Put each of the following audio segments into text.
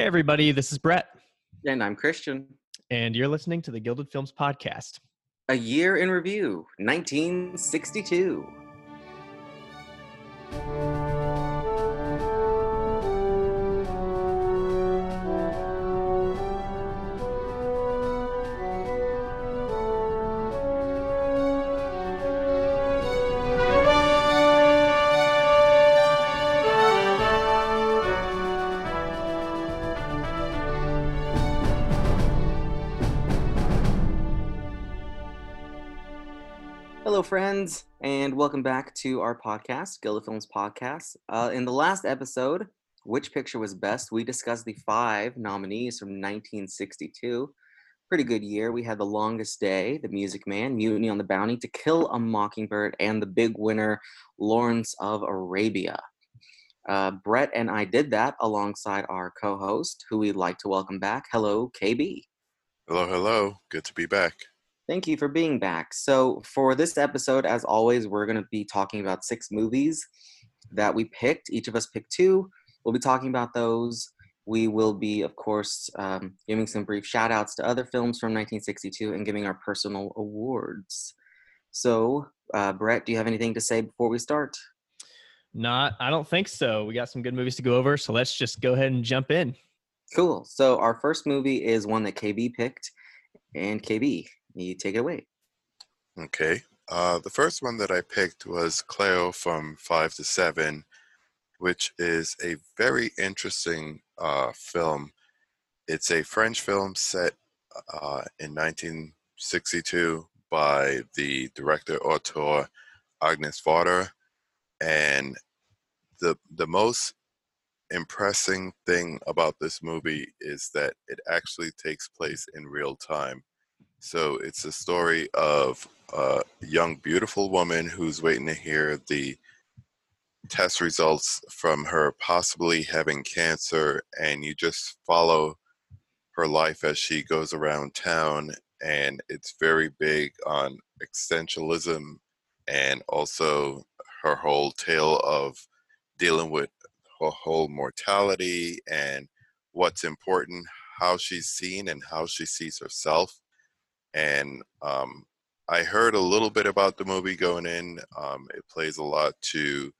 Hey, everybody, this is Brett, And I'm Christian. and you're listening to the Gilded Films Podcast. A year in review, 1962. Welcome back to our podcast, Gilded Films Podcast. Uh, in the last episode, Which Picture Was Best, we discussed the five nominees from 1962. Pretty good year. We had The Longest Day, The Music Man, Mutiny on the Bounty, To Kill a Mockingbird, and the big winner, Lawrence of Arabia. Uh, Brett and I did that alongside our co host, who we'd like to welcome back. Hello, KB. Hello, hello. Good to be back. Thank you for being back. So, for this episode, as always, we're going to be talking about six movies that we picked. Each of us picked two. We'll be talking about those. We will be, of course, um, giving some brief shout outs to other films from 1962 and giving our personal awards. So, uh, Brett, do you have anything to say before we start? Not, I don't think so. We got some good movies to go over, so let's just go ahead and jump in. Cool. So, our first movie is one that KB picked. And KB, you take it away. Okay. Uh, the first one that I picked was Cleo from 5 to 7, which is a very interesting uh, film. It's a French film set uh, in 1962 by the director auteur Agnes Varda. And the, the most impressing thing about this movie is that it actually takes place in real time. So it's a story of a young, beautiful woman who's waiting to hear the test results from her possibly having cancer, and you just follow her life as she goes around town. And it's very big on existentialism and also her whole tale of dealing with her whole mortality and what's important, how she's seen, and how she sees herself and um, I heard a little bit about the movie going in. Um, it plays a lot to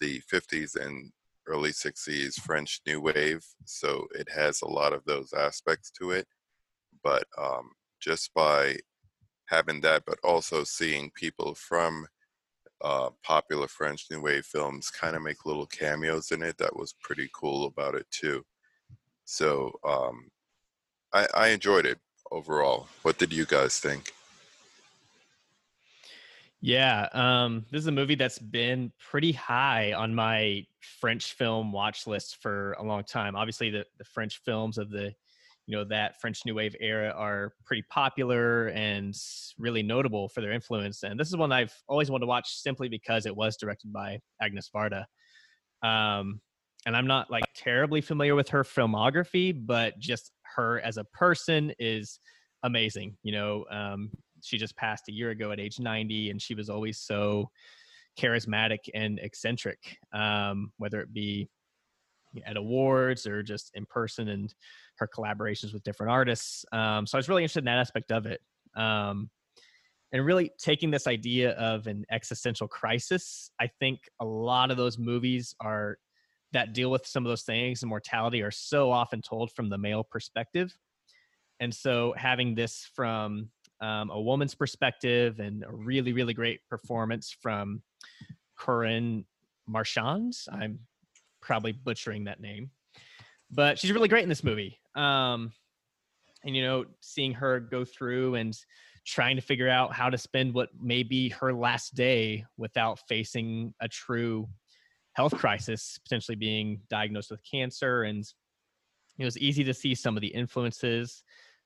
the 50s and early 60s French New Wave, so it has a lot of those aspects to it. But um, just by having that, but also seeing people from uh, popular French New Wave films kind of make little cameos in it, that was pretty cool about it too. So um, I, I enjoyed it overall. What did you guys think? Yeah, um, this is a movie that's been pretty high on my French film watch list for a long time. Obviously, the, the French films of the, you know, that French New Wave era are pretty popular and really notable for their influence. And this is one I've always wanted to watch simply because it was directed by Agnes Varda. Um, and I'm not like terribly familiar with her filmography, but just her as a person is amazing. You know, um, she just passed a year ago at age 90, and she was always so charismatic and eccentric, um, whether it be at awards or just in person and her collaborations with different artists. Um, so I was really interested in that aspect of it. Um, and really taking this idea of an existential crisis, I think a lot of those movies are that deal with some of those things and mortality are so often told from the male perspective. And so having this from um, a woman's perspective and a really, really great performance from Corinne Marchand. I'm probably butchering that name, but she's really great in this movie. Um, and, you know, seeing her go through and trying to figure out how to spend what may be her last day without facing a true health crisis, potentially being diagnosed with cancer. And it was easy to see some of the influences.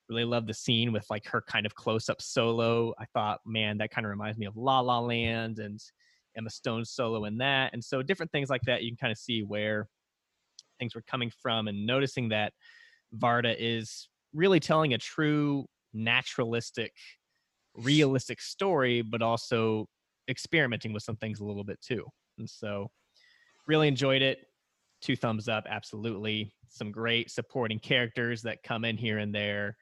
Really love the scene with like her kind of close up solo. I thought, man, that kind of reminds me of La La Land and Emma Stone's solo in that. And so different things like that, you can kind of see where things were coming from and noticing that Varda is really telling a true naturalistic, realistic story, but also experimenting with some things a little bit too. And so really enjoyed it. two thumbs up, absolutely. Some great supporting characters that come in here and there,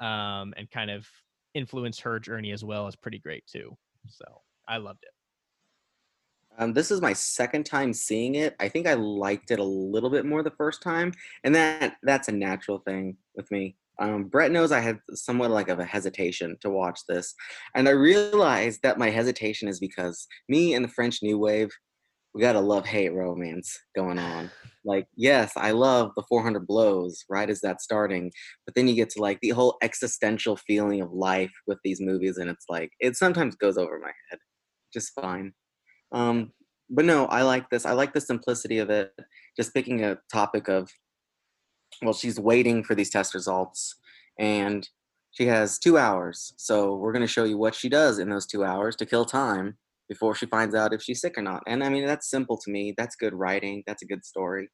um, and kind of influence her journey as well is pretty great too. So I loved it. Um, this is my second time seeing it. I think I liked it a little bit more the first time, and that that's a natural thing with me. Um, Brett knows I had somewhat like of a hesitation to watch this, and I realized that my hesitation is because me and the French New Wave, we got a love hate romance going on. Like, yes, I love the 400 blows right as that's starting, but then you get to like the whole existential feeling of life with these movies, and it's like it sometimes goes over my head, just fine. Um, but no, I like this. I like the simplicity of it. Just picking a topic of, well, she's waiting for these test results, and she has two hours. So we're going to show you what she does in those two hours to kill time before she finds out if she's sick or not. And I mean, that's simple to me. That's good writing. That's a good story.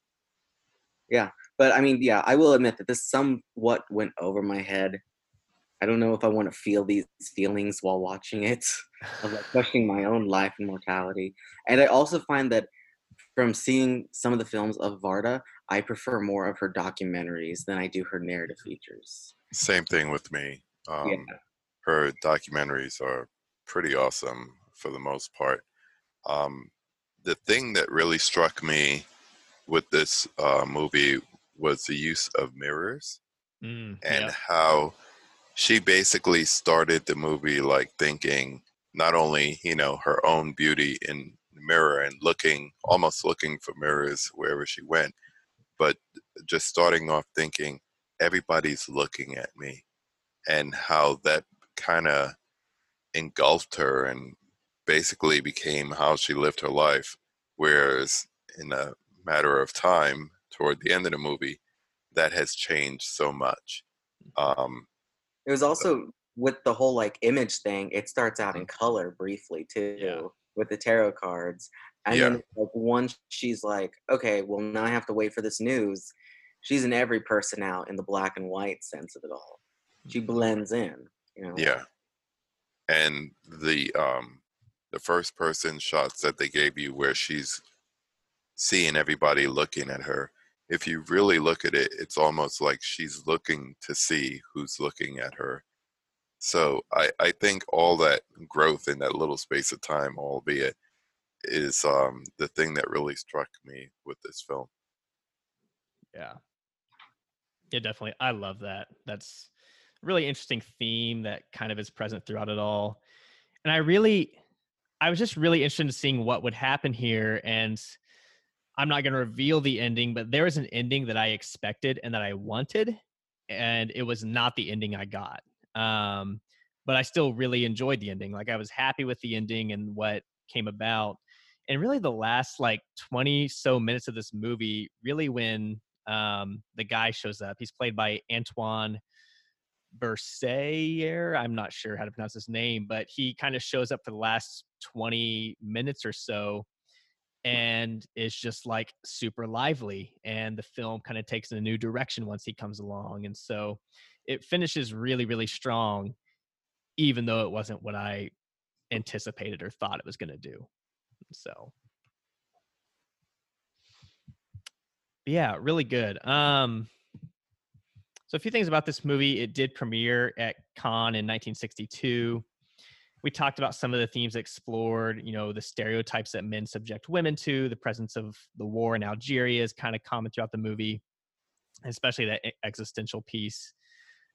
Yeah. But I mean, yeah, I will admit that this somewhat went over my head I don't know if I want to feel these feelings while watching it, of like questioning my own life and mortality. And I also find that from seeing some of the films of Varda, I prefer more of her documentaries than I do her narrative features. Same thing with me. Um, yeah. Her documentaries are pretty awesome for the most part. Um, the thing that really struck me with this uh, movie was the use of mirrors mm, and yeah. how she basically started the movie like thinking not only you know her own beauty in the mirror and looking almost looking for mirrors wherever she went but just starting off thinking everybody's looking at me and how that kind of engulfed her and basically became how she lived her life whereas in a matter of time toward the end of the movie that has changed so much um, it was also with the whole like image thing. It starts out in mm-hmm. color briefly too, yeah. with the tarot cards, and yeah. then like once she's like, okay, well now I have to wait for this news. She's in every person out in the black and white sense of it all. She mm-hmm. blends in, you know. Yeah, and the um the first person shots that they gave you where she's seeing everybody looking at her if you really look at it, it's almost like she's looking to see who's looking at her. So I, I think all that growth in that little space of time, albeit, is um, the thing that really struck me with this film. Yeah. Yeah, definitely. I love that. That's really interesting theme that kind of is present throughout it all. And I really, I was just really interested in seeing what would happen here. And I'm not going to reveal the ending, but there was an ending that I expected and that I wanted, and it was not the ending I got. Um, but I still really enjoyed the ending. Like I was happy with the ending and what came about. And really, the last like 20 so minutes of this movie, really, when um, the guy shows up, he's played by Antoine Bourseiller. I'm not sure how to pronounce his name, but he kind of shows up for the last 20 minutes or so and is just like super lively and the film kind of takes a new direction once he comes along and so it finishes really really strong even though it wasn't what i anticipated or thought it was going to do so yeah really good um so a few things about this movie it did premiere at cannes in 1962 we talked about some of the themes explored you know the stereotypes that men subject women to the presence of the war in algeria is kind of common throughout the movie especially that existential piece.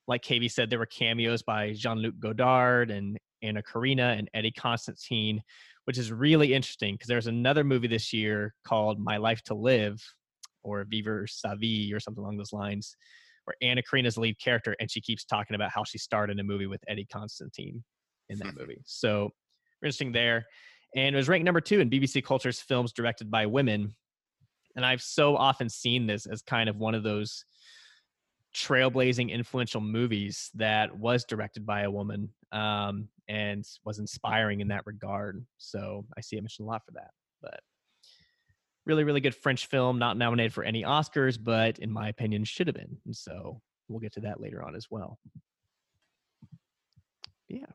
Like KB said there were cameos by jean-luc godard and anna karina and eddie constantine which is really interesting because there's another movie this year called my life to live or vivre sa vie or something along those lines where anna karina's lead character and she keeps talking about how she starred in a movie with eddie constantine in that movie. So interesting there. And it was ranked number two in BBC Culture's films directed by women. And I've so often seen this as kind of one of those trailblazing, influential movies that was directed by a woman um, and was inspiring in that regard. So I see it mentioned a lot for that. But really, really good French film, not nominated for any Oscars, but in my opinion, should have been. And so we'll get to that later on as well. Yeah.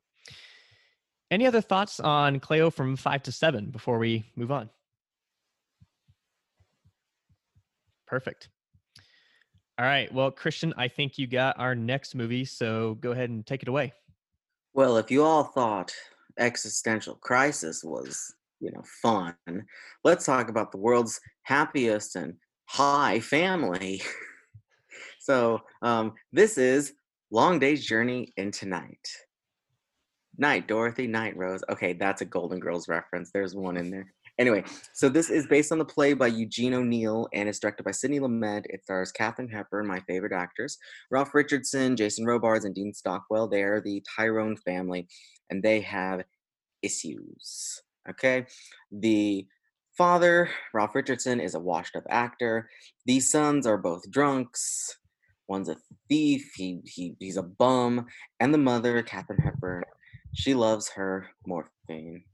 Any other thoughts on Cleo from five to seven before we move on? Perfect. All right. Well, Christian, I think you got our next movie, so go ahead and take it away. Well, if you all thought existential crisis was, you know, fun, let's talk about the world's happiest and high family. so, um, this is Long Day's Journey into Night. Night, Dorothy, Night, Rose. Okay, that's a Golden Girls reference. There's one in there. Anyway, so this is based on the play by Eugene O'Neill and it's directed by Sidney Lumet. It stars Katharine Hepburn, my favorite actors, Ralph Richardson, Jason Robards, and Dean Stockwell. They are the Tyrone family and they have issues. Okay. The father, Ralph Richardson, is a washed up actor. These sons are both drunks. One's a thief, he, he, he's a bum. And the mother, Katharine Hepburn, she loves her morphine.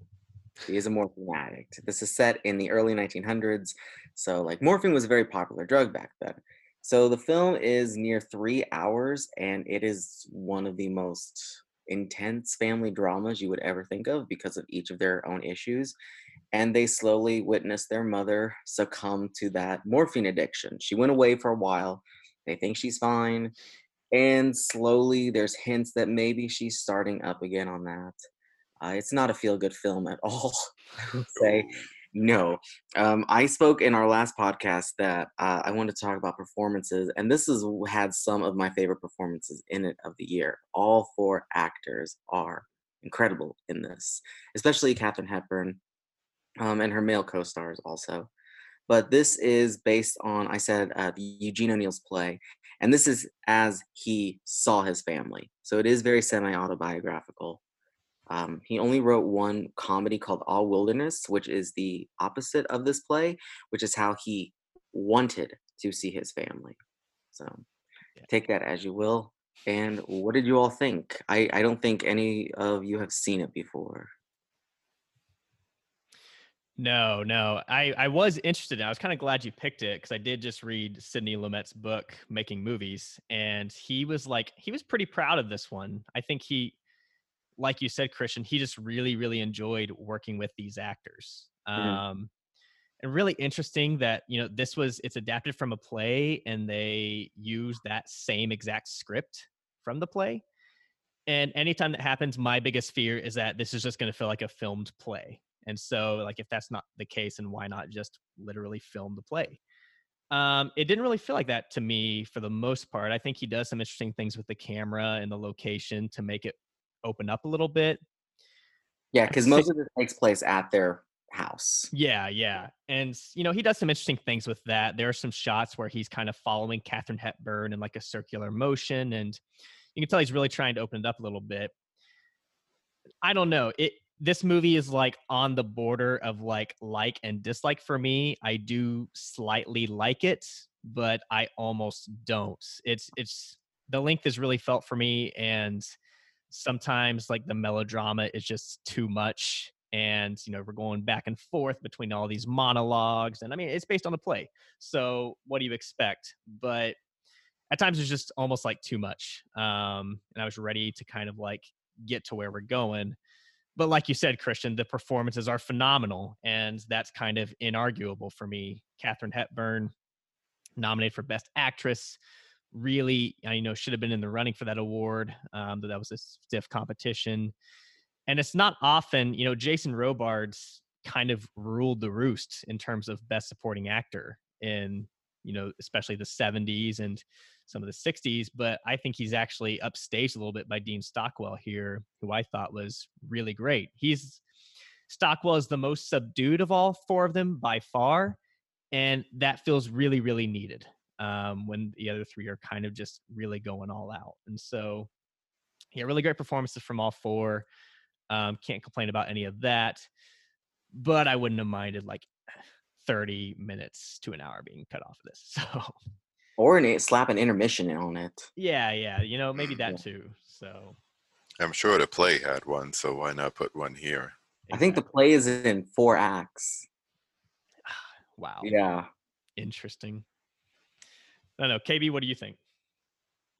She is a morphine addict. This is set in the early 1900s. So, like, morphine was a very popular drug back then. So, the film is near three hours, and it is one of the most intense family dramas you would ever think of because of each of their own issues. And they slowly witness their mother succumb to that morphine addiction. She went away for a while. They think she's fine. And slowly, there's hints that maybe she's starting up again on that. Uh, it's not a feel good film at all. I would say no. Um, I spoke in our last podcast that uh, I wanted to talk about performances, and this has had some of my favorite performances in it of the year. All four actors are incredible in this, especially Katharine Hepburn um, and her male co-stars also. But this is based on, I said, uh, Eugene O'Neill's play, and this is as he saw his family. So it is very semi-autobiographical. Um, he only wrote one comedy called All Wilderness, which is the opposite of this play, which is how he wanted to see his family. So Yeah. take that as you will. And what did you all think? I, I don't think any of you have seen it before. No, no. I, I was interested. I was kind of glad you picked it because I did just read Sidney Lumet's book, Making Movies, and he was like, he was pretty proud of this one. I think he, like you said, Christian, he just really, really enjoyed working with these actors. Mhm. Um, and really interesting that you know this was it's adapted from a play, and they use that same exact script from the play. And anytime that happens, my biggest fear is that this is just going to feel like a filmed play. And so, like, if that's not the case, and why not just literally film the play? Um, it didn't really feel like that to me for the most part. I think he does some interesting things with the camera and the location to make it open up a little bit. Yeah, because most of this takes place at their house. Yeah, yeah. And you know, he does some interesting things with that. There are some shots where he's kind of following Katharine Hepburn in like a circular motion, and you can tell he's really trying to open it up a little bit. I don't know. It this movie is like on the border of like like and dislike for me. I do slightly like it, but I almost don't. It's it's the length is really felt for me and sometimes like the melodrama is just too much and you know we're going back and forth between all these monologues and i mean it's based on a play so what do you expect? But at times it's just almost like too much um and i was ready to kind of like get to where we're going. But like you said christian the performances are phenomenal and that's kind of inarguable for me. Katharine hepburn nominated for best actress really i know should have been in the running for that award um that was a stiff competition. And it's not often you know jason robards kind of ruled the roost in terms of best supporting actor in you know especially the 70s and some of the 60s but i think he's actually upstaged a little bit by dean stockwell here who i thought was really great. He's stockwell is the most subdued of all four of them by far and that feels really really needed um, when the other three are kind of just really going all out and so yeah really great performances from all four um, can't complain about any of that, but I wouldn't have minded like 30 minutes to an hour being cut off of this. So Or an, slap an intermission on it. yeah, yeah, you know, maybe Yeah. that too. So I'm sure the play had one, so why not put one here? I think the play is in four acts. wow, Yeah. interesting. I don't know, KB, what do you think?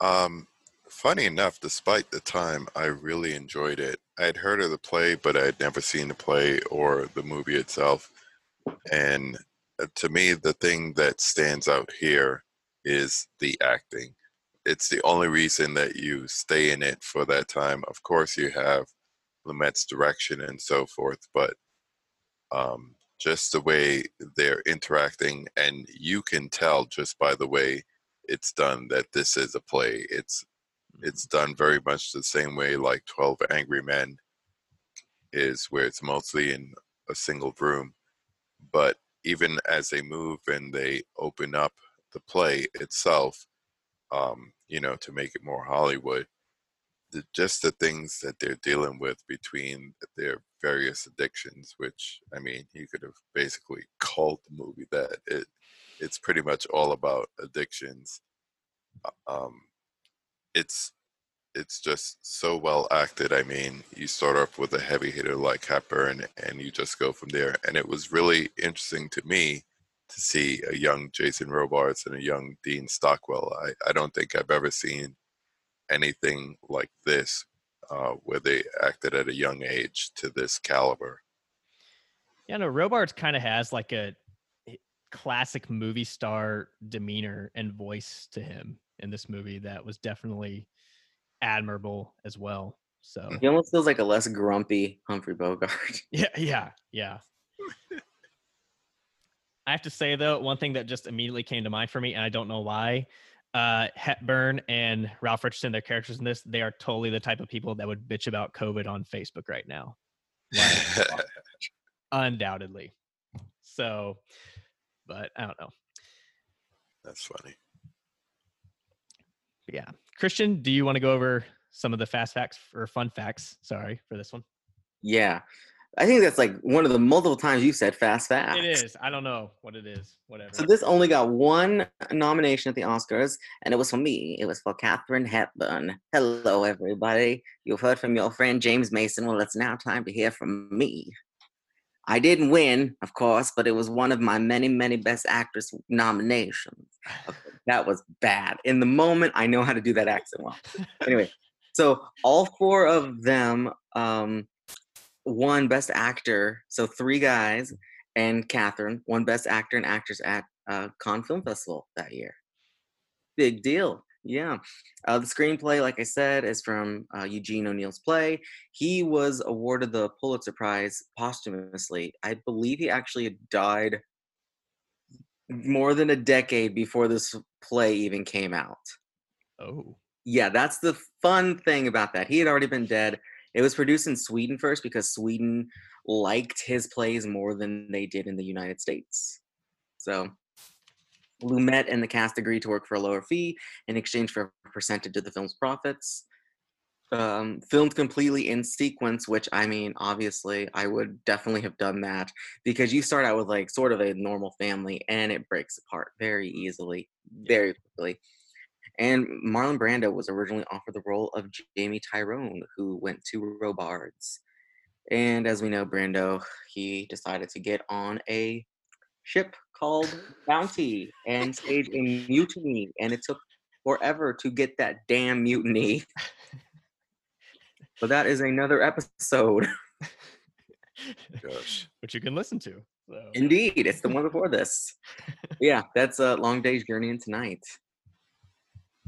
Um, funny enough, despite the time, I really enjoyed it. I had heard of the play, but I had never seen the play or the movie itself. And uh, to me, the thing that stands out here is the acting. It's the only reason that you stay in it for that time. Of course, you have Lumet's direction and so forth, but um, just the way they're interacting, and you can tell just by the way it's done that this is a play. It's it's done very much the same way like 12 Angry Men is, where it's mostly in a single room. But even as they move and they open up the play itself, um, you know, to make it more Hollywood, the, just the things that they're dealing with between their various addictions, which I mean, you could have basically called the movie that. It it's pretty much all about addictions. Uh, um, it's it's just so well acted. I mean, you start off with a heavy hitter like Hepburn, and you just go from there. And it was really interesting to me to see a young Jason Robards and a young Dean Stockwell. I, I don't think I've ever seen anything like this uh, where they acted at a young age to this caliber. Yeah, no, Robards kind of has like a classic movie star demeanor and voice to him in this movie that was definitely admirable as well. So he almost feels like a less grumpy Humphrey Bogart. Yeah, yeah, yeah. I have to say though, one thing that just immediately came to mind for me, and I don't know why, uh, Hepburn and Ralph Richardson, their characters in this, they are totally the type of people that would bitch about COVID on Facebook right now. Like, undoubtedly. So, but I don't know. That's funny. Yeah. Christian, do you want to go over some of the fast facts or fun facts? Sorry for this one. Yeah. I think that's like one of the multiple times you said fast facts. It is. I don't know what it is. Whatever. So this only got one nomination at the Oscars, and it was for me. It was for Katharine Hepburn. Hello, everybody. You've heard from your friend James Mason. Well, it's now time to hear from me. I didn't win, of course, but it was one of my many, many Best Actress nominations. Okay, that was bad. In the moment, I know how to do that accent well. Anyway, so all four of them um, won Best Actor. So three guys and Katharine won Best Actor and Actress at uh, Cannes Film Festival that year. Big deal. Yeah. Uh, the screenplay, like I said, is from uh, Eugene O'Neill's play. He was awarded the Pulitzer Prize posthumously. I believe he actually died more than a decade before this play even came out. Oh. Yeah, that's the fun thing about that. He had already been dead. It was produced in Sweden first because Sweden liked his plays more than they did in the United States. So Lumet and the cast agreed to work for a lower fee in exchange for a percentage of the film's profits. Um, filmed completely in sequence, which I mean, obviously, I would definitely have done that because you start out with like sort of a normal family and it breaks apart very easily, very quickly. And Marlon Brando was originally offered the role of Jamie Tyrone, who went to Robards. And as we know, Brando, he decided to get on a ship called Bounty and stage a mutiny, and it took forever to get that damn mutiny. but that is another episode. Gosh. Which you can listen to. So. Indeed, it's the one before this. yeah, that's a long day's journey into night.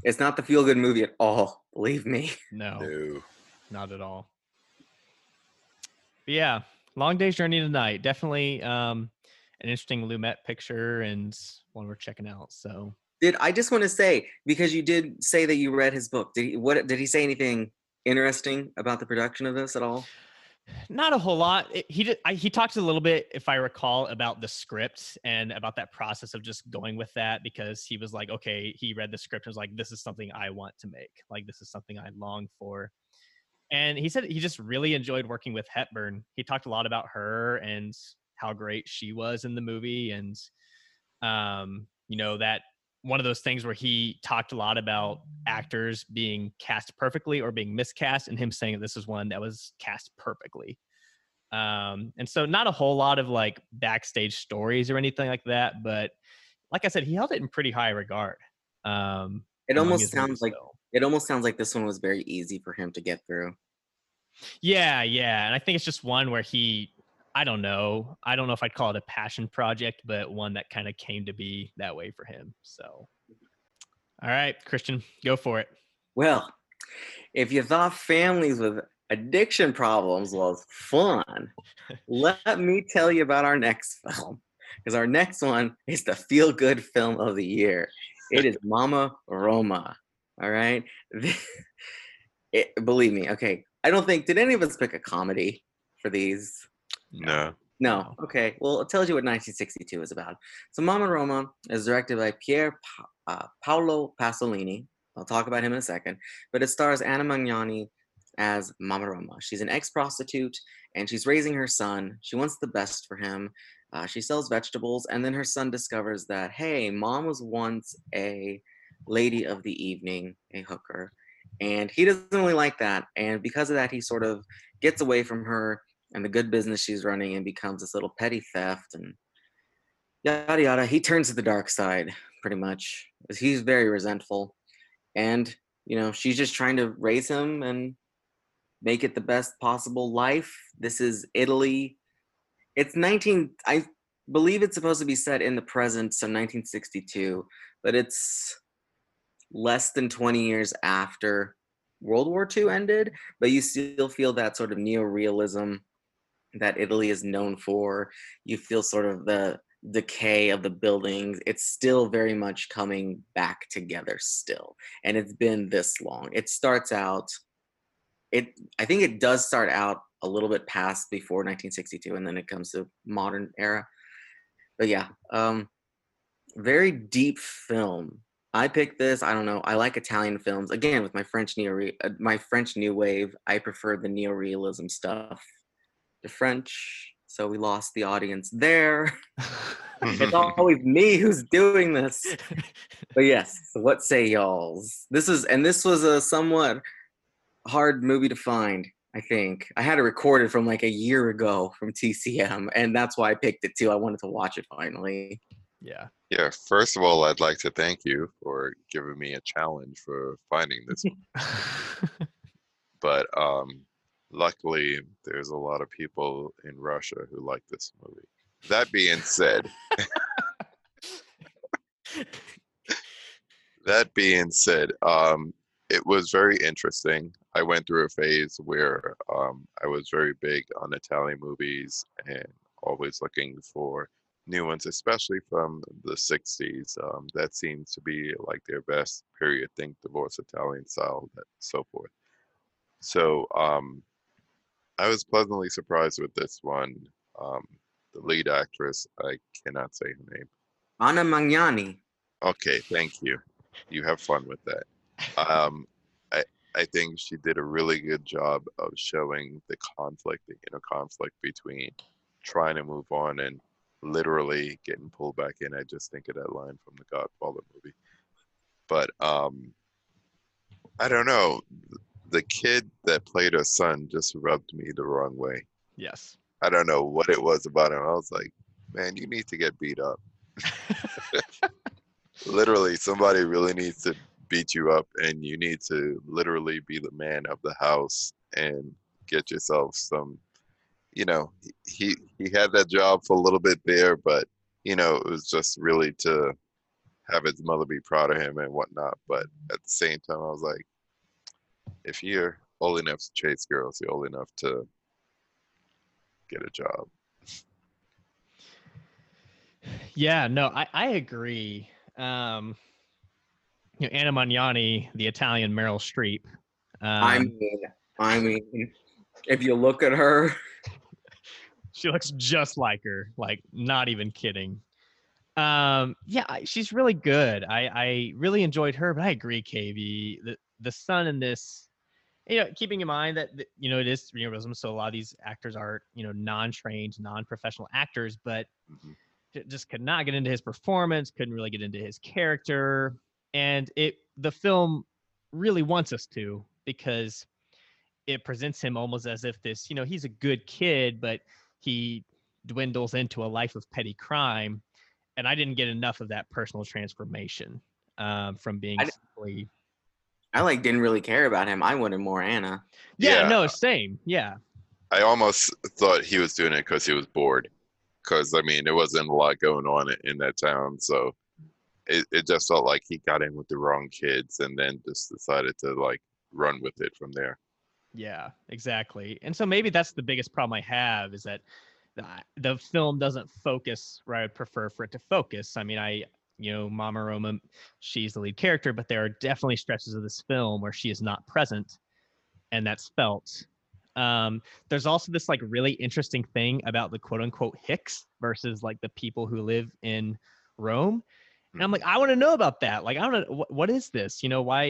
It's not the feel good movie at all, believe me. No, No. not at all. But yeah, long day's journey into night. Definitely um, an interesting Lumet picture and one we're checking out. So Did I just want to say because you did say that you read his book? Did he what did he say anything interesting about the production of this at all? Not a whole lot. It- he did, I, he talked a little bit, if I recall, about the script and about that process of just going with that because he was like, okay, he read the script and was like, this is something I want to make. Like this is something I long for. And he said he just really enjoyed working with Hepburn. He talked a lot about her and how great she was in the movie, and um, you know that one of those things where he talked a lot about actors being cast perfectly or being miscast, and him saying that this is one that was cast perfectly. Um, and so not a whole lot of like backstage stories or anything like that, but like I said, he held it in pretty high regard. Um, It almost sounds like so. it almost sounds like this one was very easy for him to get through. Yeah, yeah. And I think it's just one where he I don't know. I don't know if I'd call it a passion project, but one that kind of came to be that way for him. So, all right, Christian, go for it. Well, if you thought families with addiction problems was fun, let me tell you about our next film. Because our next one is the feel good film of the year. It is Mama Roma. All right. It, believe me. Okay. I don't think, did any of us pick a comedy for these? No. No. Okay. Well, it tells you what 1962 is about. So, Mama Roma is directed by Pier pa- uh, Paolo Pasolini. I'll talk about him in a second. But it stars Anna Magnani as Mama Roma. She's an ex prostitute and she's raising her son. She wants the best for him. Uh, she sells vegetables. And then her son discovers that, hey, mom was once a lady of the evening, a hooker. And he doesn't really like that. And because of that, he sort of gets away from her and the good business she's running and becomes this little petty theft and yada yada. He turns to the dark side pretty much. He's very resentful. And, you know, she's just trying to raise him and make it the best possible life. This is Italy. It's 19, I believe it's supposed to be set in the present, so 1962, but it's less than 20 years after World War II ended, but you still feel that sort of neo-realism that Italy is known for. You feel sort of the decay of the buildings. It's still very much coming back together still. And it's been this long. It starts out it I think it does start out a little bit past before 1962 and then it comes to modern era. But yeah, um very deep film. I picked this. I don't know. I like Italian films. Again, with my French neo uh, my French new wave, I prefer the neo-realism stuff. The French, so we lost the audience there. it's always me who's doing this. But yes, so what say y'all's? This is and this was a somewhat hard movie to find. I think I had it recorded from like a year ago from TCM, and that's why I picked it too. I wanted to watch it finally. Yeah. Yeah. First of all, I'd like to thank you for giving me a challenge for finding this. but um, luckily, there's a lot of people in Russia who like this movie. That being said, that being said, um, it was very interesting. I went through a phase where um, I was very big on Italian movies and always looking for new ones, especially from the 60s. Um, that seems to be like their best period, think divorce Italian style, that, so forth. So um, I was pleasantly surprised with this one. Um, the lead actress, I cannot say her name. Anna Magnani. Okay, thank you. You have fun with that. Um, I I think she did a really good job of showing the conflict, the inner conflict between trying to move on and literally getting pulled back in. I just think of that line from the Godfather movie. But um, I don't know. The kid that played her son just rubbed me the wrong way. yes. I don't know what it was about him. I was like, man, you need to get beat up. literally, somebody really needs to beat you up, and you need to literally be the man of the house and get yourself some. You know, he he had that job for a little bit there, but you know, it was just really to have his mother be proud of him and whatnot. But at the same time, I was like, if you're old enough to chase girls, you're old enough to get a job. Yeah, no, I, I agree. Um, you know, Anna Magnani, the Italian Meryl Streep. Um, I mean, I mean, if you look at her, she looks just like her, like not even kidding. Um, yeah, she's really good. I, I really enjoyed her, but I agree, KB. The the son in this, you know, keeping in mind that you know it is realism, so a lot of these actors are you know non-trained, non-professional actors, but Mhm. just could not get into his performance, couldn't really get into his character, and it the film really wants us to because it presents him almost as if this, you know, he's a good kid, but he dwindles into a life of petty crime, and I didn't get enough of that personal transformation um, from being simply. I like didn't really care about him. I wanted more Anna. Yeah, Yeah. no, same. Yeah, I almost thought he was doing it because he was bored. Because I mean, there wasn't a lot going on in, in that town, so it, it just felt like he got in with the wrong kids, and then just decided to like run with it from there. Yeah, exactly. And so maybe that's the biggest problem I have is that the, the film doesn't focus where I would prefer for it to focus. I mean, I, you know, Mama Roma, she's the lead character, but there are definitely stretches of this film where she is not present, and that's felt. Um, there's also this like really interesting thing about the quote unquote Hicks versus like the people who live in Rome. And I'm like, I want to know about that. Like, I don't know what, what is this? You know, why,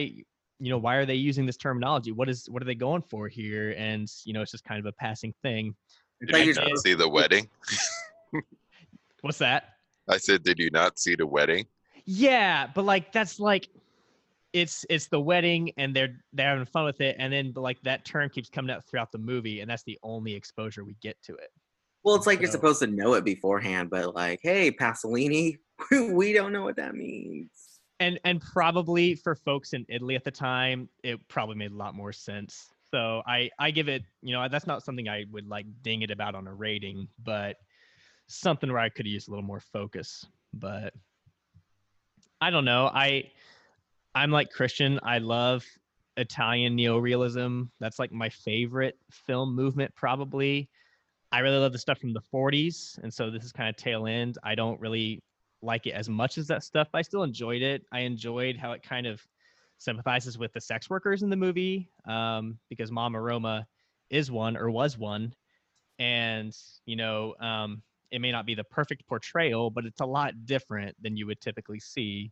you know, why are they using this terminology? What is, what are they going for here? And, you know, it's just kind of a passing thing. Did you not see the wedding? What's that? I said, did you not see the wedding? Yeah, but like that's like it's it's the wedding and they're they're having fun with it and then like that term keeps coming up throughout the movie and that's the only exposure we get to it. Well, it's like you're supposed to know it beforehand, but like, hey, Pasolini, we don't know what that means. And and probably for folks in Italy at the time, it probably made a lot more sense. So I I give it, you know, that's not something I would like ding it about on a rating, but something where I could use a little more focus. But I don't know. I I'm like Christian. I love Italian neorealism. That's like my favorite film movement probably. I really love the stuff from the 40s, and so this is kind of tail end. I don't really like it as much as that stuff, but I still enjoyed it. I enjoyed how it kind of sympathizes with the sex workers in the movie um, because Mama Roma is one or was one, and you know um, it may not be the perfect portrayal, but it's a lot different than you would typically see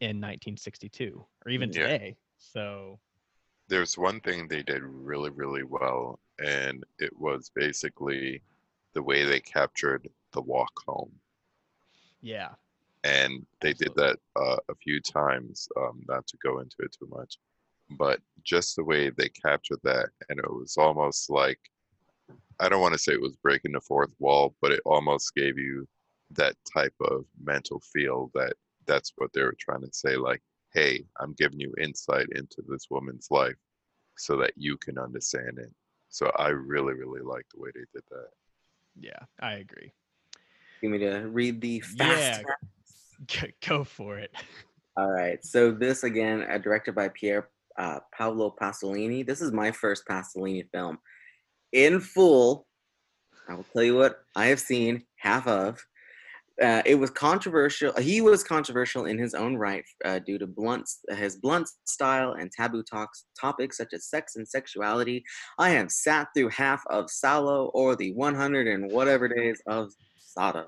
in 1962 or even Yeah. today. So There's one thing they did really, really well, and it was basically the way they captured the walk home. yeah, and they did that uh, a few times. Um, not to go into it too much, but just the way they captured that, and it was almost like I don't want to say it was breaking the fourth wall, but it almost gave you that type of mental feel that that's what they were trying to say. Like, hey, I'm giving you insight into this woman's life so that you can understand it. So I really, really like the way they did that. yeah, I agree. You want me to read the fast G- Go for it. All right. So this again, uh, directed by Pierre uh, Paolo Pasolini. This is my first Pasolini film, in full. I will tell you what I have seen half of. Uh, it was controversial. He was controversial in his own right uh, due to blunt his blunt style and taboo talks topics such as sex and sexuality. I have sat through half of Salo or the 100 and whatever days of Sodom.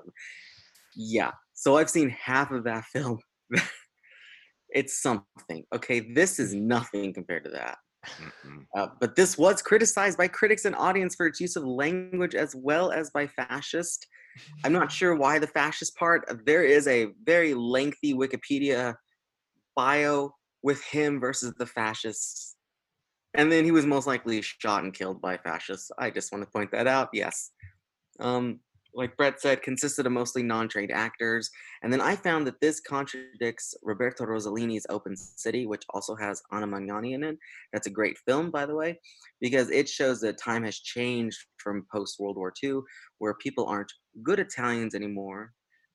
Yeah, so I've seen half of that film it's something. Okay, this is nothing compared to that. Uh, but this was criticized by critics and audience for its use of language as well as by fascist. I'm not sure why the fascist part. uh, There is a very lengthy Wikipedia bio with him versus the fascists. And then he was most likely shot and killed by fascists. I just want to point that out. Yes. Um, like Brett said, consisted of mostly non trained actors. And then I found that this contradicts Roberto Rossellini's Open City, which also has Anna Magnani in it. That's a great film, by the way, because it shows that time has changed from post World War II, where people aren't good Italians anymore,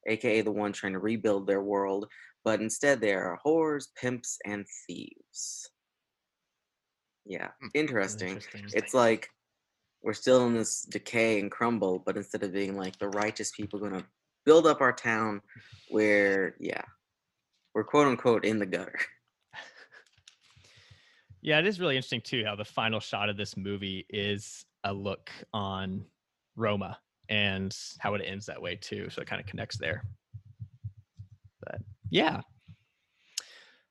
aka the ones trying to rebuild their world, but instead they are whores, pimps, and thieves. Yeah, Hmm. interesting. Interesting. It's like we're still in this decay and crumble, but instead of being like the righteous people gonna build up our town, where yeah, we're quote unquote in the gutter. Yeah, it is really interesting too how the final shot of this movie is a look on Roma and how it ends that way too. So it kind of connects there. But yeah.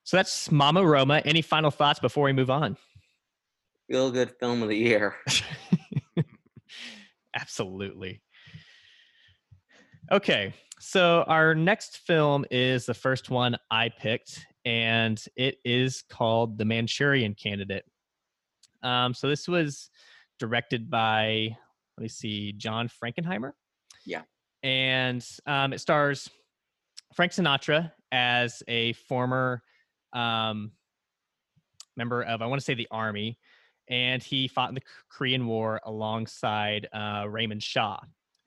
So that's Mama Roma. Any final thoughts before we move on? Feel good film of the year. Absolutely. Okay, so our next film is the first one I picked, and it is called The Manchurian Candidate. Um, so this was directed by, let me see, John Frankenheimer. Yeah. And um, it stars Frank Sinatra as a former um, member of, I want to say, the Army, and he fought in the Korean War alongside uh, Raymond Shaw,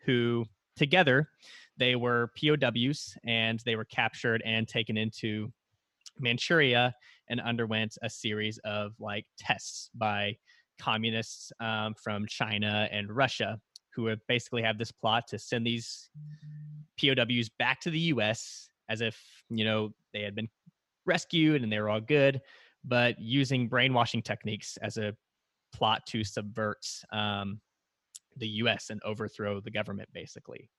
who together they were POWs and they were captured and taken into Manchuria and underwent a series of like tests by communists um, from China and Russia who would basically have this plot to send these POWs back to the US as if, you know, they had been rescued and they were all good, but using brainwashing techniques as a plot to subvert um, the US and overthrow the government, basically.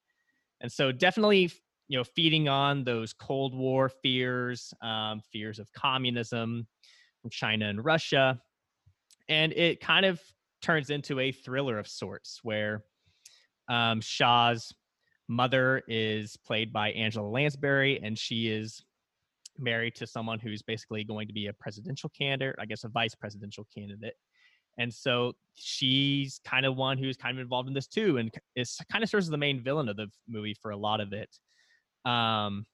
And so, definitely, you know, feeding on those Cold War fears, um, fears of communism from China and Russia. And it kind of turns into a thriller of sorts where um, Shaw's mother is played by Angela Lansbury, and she is married to someone who's basically going to be a presidential candidate, I guess a vice presidential candidate. And so she's kind of one who's kind of involved in this too, and is kind of serves as the main villain of the movie for a lot of it. Um,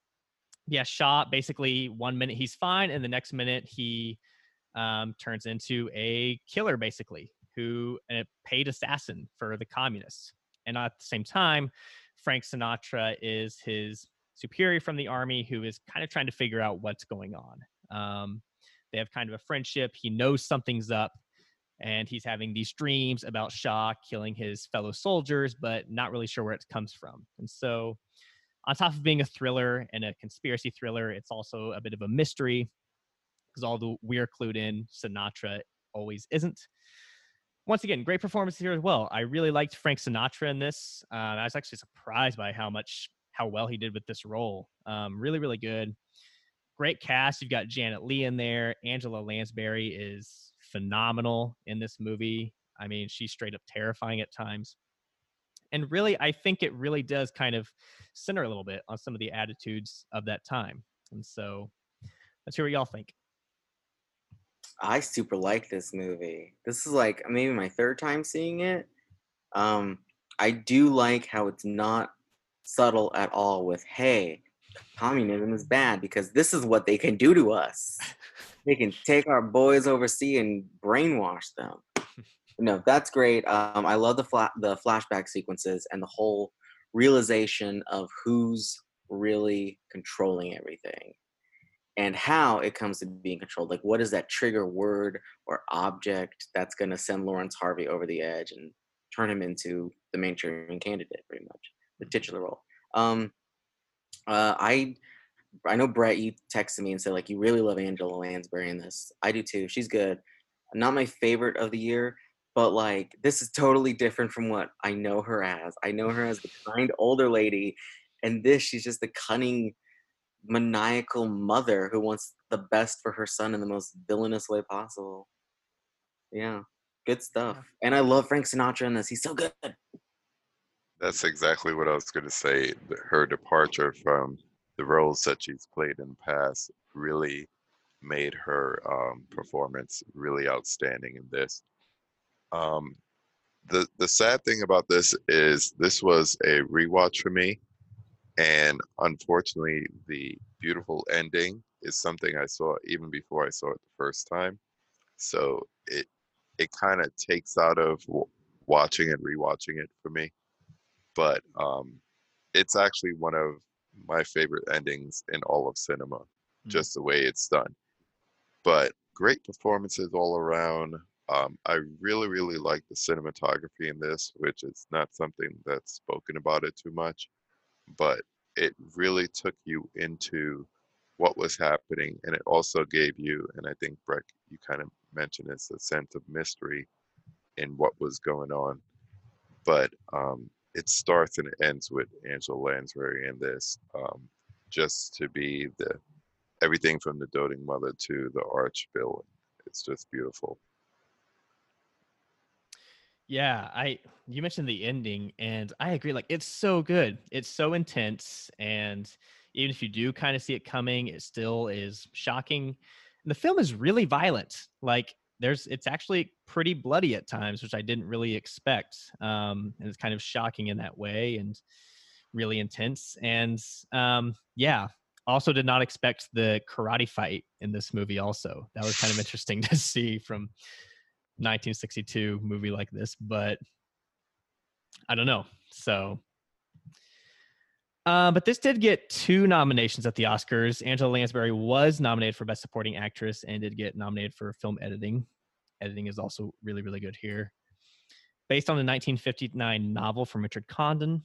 yeah, Shaw basically one minute he's fine, and the next minute he um, turns into a killer, basically, who a paid assassin for the communists. And at the same time, Frank Sinatra is his superior from the army who is kind of trying to figure out what's going on. Um, they have kind of a friendship. He knows something's up, and he's having these dreams about Shaw killing his fellow soldiers, but not really sure where it comes from. And so, on top of being a thriller and a conspiracy thriller, it's also a bit of a mystery because although we're clued in, Sinatra always isn't. Once again, great performance here as well. I really liked Frank Sinatra in this. Uh, I was actually surprised by how much how well he did with this role. Um, really, really good. Great cast. You've got Janet Leigh in there. Angela Lansbury is phenomenal in this movie. I mean, she's straight up terrifying at times. And really, I think it really does kind of center a little bit on some of the attitudes of that time. And so let's hear what y'all think. I super like this movie. This is like maybe my third time seeing it. Um, I do like how it's not subtle at all with, hey, communism is bad because this is what they can do to us. they can take our boys overseas and brainwash them. no, that's great. Um, I love the fla- the flashback sequences and the whole realization of who's really controlling everything and how it comes to being controlled. Like, what is that trigger word or object that's going to send Laurence Harvey over the edge and turn him into the Manchurian candidate, pretty much, the titular role. Um, uh, I I know Brett, you texted me and said like you really love Angela Lansbury in this. I do too. She's good. Not my favorite of the year, but like this is totally different from what I know her as. I know her as the kind older lady, and this she's just the cunning maniacal mother who wants the best for her son in the most villainous way possible. Yeah, good stuff. And I love Frank Sinatra in this. He's so good. That's exactly what I was going to say. Her departure from the roles that she's played in the past really made her um, performance really outstanding in this. Um, the the sad thing about this is this was a rewatch for me and unfortunately, the beautiful ending is something I saw even before I saw it the first time. So it it kind of takes out of watching and rewatching it for me. But um, it's actually one of my favorite endings in all of cinema, mm-hmm. just the way it's done. But great performances all around. Um, I really, really like the cinematography in this, which is not something that's spoken about it too much but it really took you into what was happening and it also gave you and i think breck you kind of mentioned this a sense of mystery in what was going on but um, it starts and it ends with angela lansbury in this um, just to be the everything from the doting mother to the arch villain it's just beautiful yeah, I you mentioned the ending and I agree like it's so good. It's so intense and even if you do kind of see it coming, it still is shocking. And the film is really violent. Like there's it's actually pretty bloody at times, which I didn't really expect. Um and it's kind of shocking in that way and really intense and um yeah, also did not expect the karate fight in this movie also. That was kind of interesting to see from 1962 movie like this, but I don't know. So, uh, but this did get two nominations at the Oscars. Angela Lansbury was nominated for Best Supporting Actress and did get nominated for film editing. Editing is also really, really good here. Based on the 1959 novel from Richard Condon,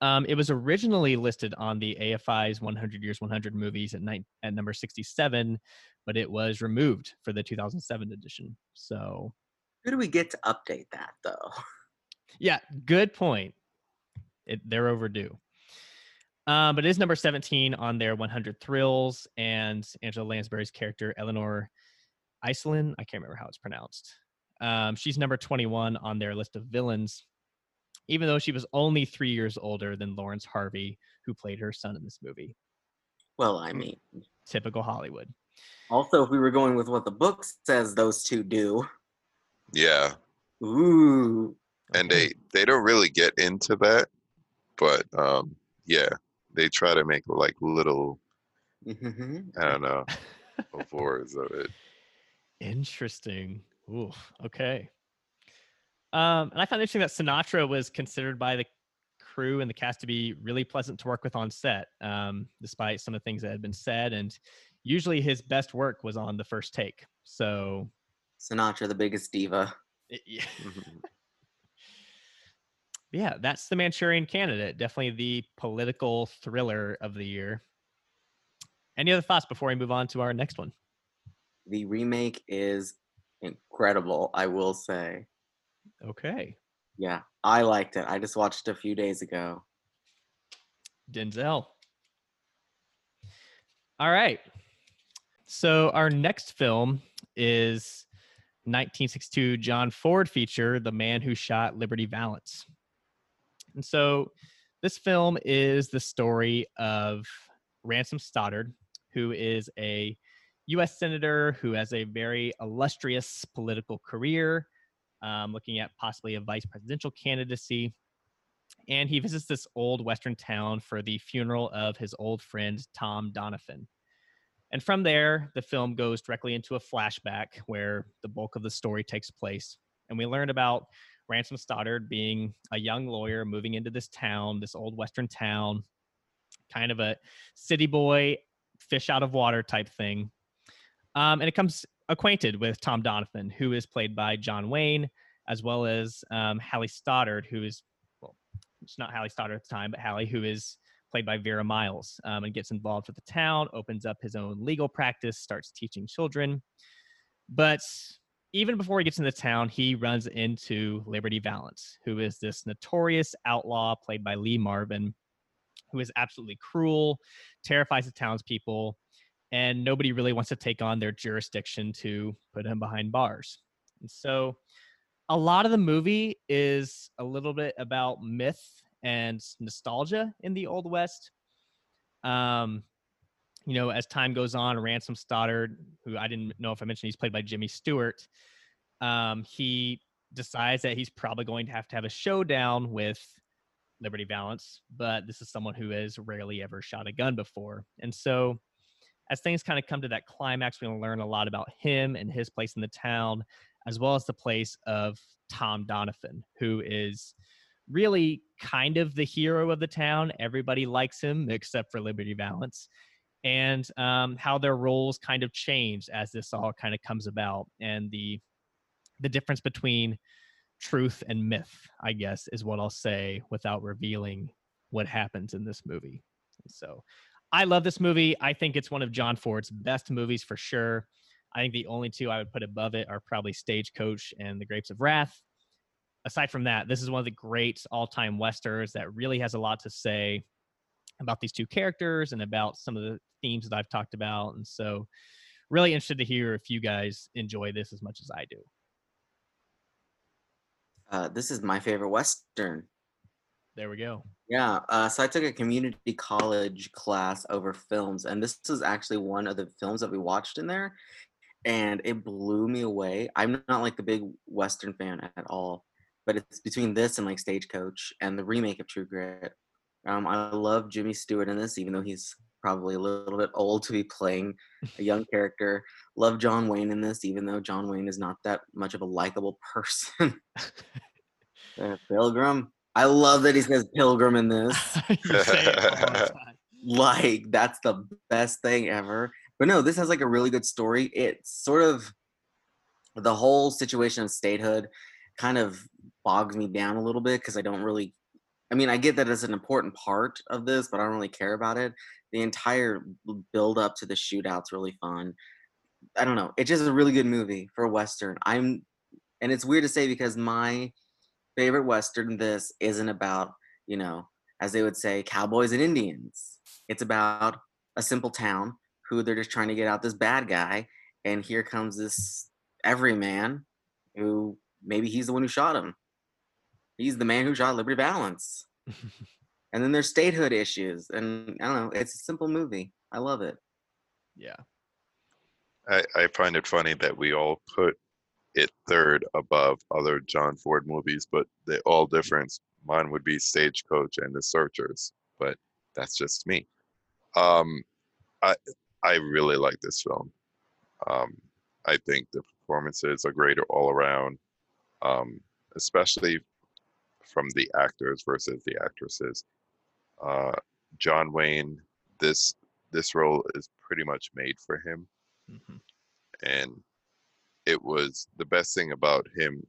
um, it was originally listed on the AFI's 100 Years 100 movies at, night, at number 67, but it was removed for the 2007 edition. So, who do we get to update that though? Yeah, good point. It, they're overdue. Um, but it is number 17 on their 100 Thrills, and Angela Lansbury's character, Eleanor Iselin, I can't remember how it's pronounced. Um, she's number 21 on their list of villains, even though she was only three years older than Laurence Harvey, who played her son in this movie. Well, I mean, typical Hollywood. Also, if we were going with what the book says those two do. Yeah. Ooh. And they they don't really get into that, but um yeah, they try to make like little Mm-hmm. I don't know awards of it. Interesting. Ooh, okay. Um, and I found interesting that Sinatra was considered by the crew and the cast to be really pleasant to work with on set, um, despite some of the things that had been said. And usually his best work was on the first take. So Sinatra, the biggest diva. it- yeah. Yeah, that's the Manchurian Candidate. Definitely the political thriller of the year. Any other thoughts before we move on to our next one? The remake is incredible, I will say. Okay. Yeah, I liked it. I just watched it a few days ago. Denzel. All right. So our next film is 1962 John Ford feature, The Man Who Shot Liberty Valance. And so this film is the story of Ransom Stoddard, who is a U.S. senator who has a very illustrious political career, um, looking at possibly a vice presidential candidacy and he visits this old western town for the funeral of his old friend Tom Doniphon. And from there, the film goes directly into a flashback where the bulk of the story takes place. And we learn about Ransom Stoddard being a young lawyer moving into this town, this old western town, kind of a city boy, fish out of water type thing. Um, and it comes acquainted with Tom Doniphon, who is played by John Wayne, as well as um, Hallie Stoddard, who is well, it's not Hallie Stoddard at the time, but Hallie, who is played by Vera Miles, um, and gets involved with the town, opens up his own legal practice, starts teaching children. But even before he gets into town, he runs into Liberty Valance, who is this notorious outlaw played by Lee Marvin, who is absolutely cruel, terrifies the townspeople, and nobody really wants to take on their jurisdiction to put him behind bars. And so a lot of the movie is a little bit about myth and nostalgia in the old west um you know as time goes on ransom stoddard who i didn't know if i mentioned he's played by jimmy stewart um he decides that he's probably going to have to have a showdown with liberty valance but this is someone who has rarely ever shot a gun before and so as things kind of come to that climax to learn a lot about him and his place in the town as well as the place of Tom Doniphon, who is really kind of the hero of the town. Everybody likes him except for Liberty Valance, and um, how their roles kind of change as this all kind of comes about, and the the difference between truth and myth, I guess, is what I'll say without revealing what happens in this movie. So, I love this movie. I think it's one of John Ford's best movies for sure. I think the only two I would put above it are probably Stagecoach and The Grapes of Wrath. Aside from that, this is one of the great all time Westerns that really has a lot to say about these two characters and about some of the themes that I've talked about. And so, really interested to hear if you guys enjoy this as much as I do. Uh, this is my favorite Western. There we go. Yeah, uh, so I took a community college class over films, and this was actually one of the films that we watched in there, and it blew me away. I'm not like the big Western fan at all, but it's between this and like Stagecoach and the remake of True Grit. Um, I love Jimmy Stewart in this, even though he's probably a little bit old to be playing a young character. Love John Wayne in this, even though John Wayne is not that much of a likable person. Uh, Pilgrim. I love that he says Pilgrim in this. You say it all the time. like that's the best thing ever. But no, this has like a really good story. It's sort of the whole situation of statehood kind of bogs me down a little bit because I don't really I mean, I get that it's an important part of this, but I don't really care about it. The entire build up to the shootout's really fun. I don't know. It's just a really good movie for western. I'm and it's weird to say because my favorite western this isn't about, you know, as they would say, cowboys and Indians. It's about a simple town who they're just trying to get out this bad guy, and here comes this everyman who maybe he's the one who shot him. He's the man who shot Liberty Valance. And then there's statehood issues, and I don't know. It's a simple movie. I love it. yeah. I, I find it funny that we all put it third above other John Ford movies, but they all different. Mine would be Stagecoach and The Searchers, but that's just me. Um, I I really like this film. Um, I think the performances are great all around, um, especially from the actors versus the actresses. Uh, John Wayne, this this role is pretty much made for him Mhm. and it was the best thing about him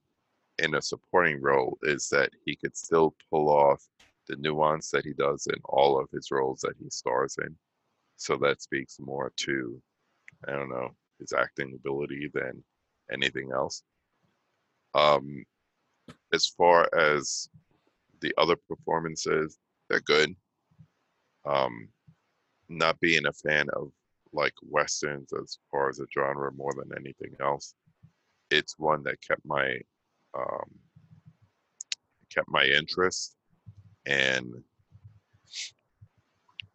in a supporting role is that he could still pull off the nuance that he does in all of his roles that he stars in so that speaks more to i don't know his acting ability than anything else um as far as the other performances they're good um not being a fan of like westerns as far as a genre more than anything else. It's one that kept my um, kept my interest, and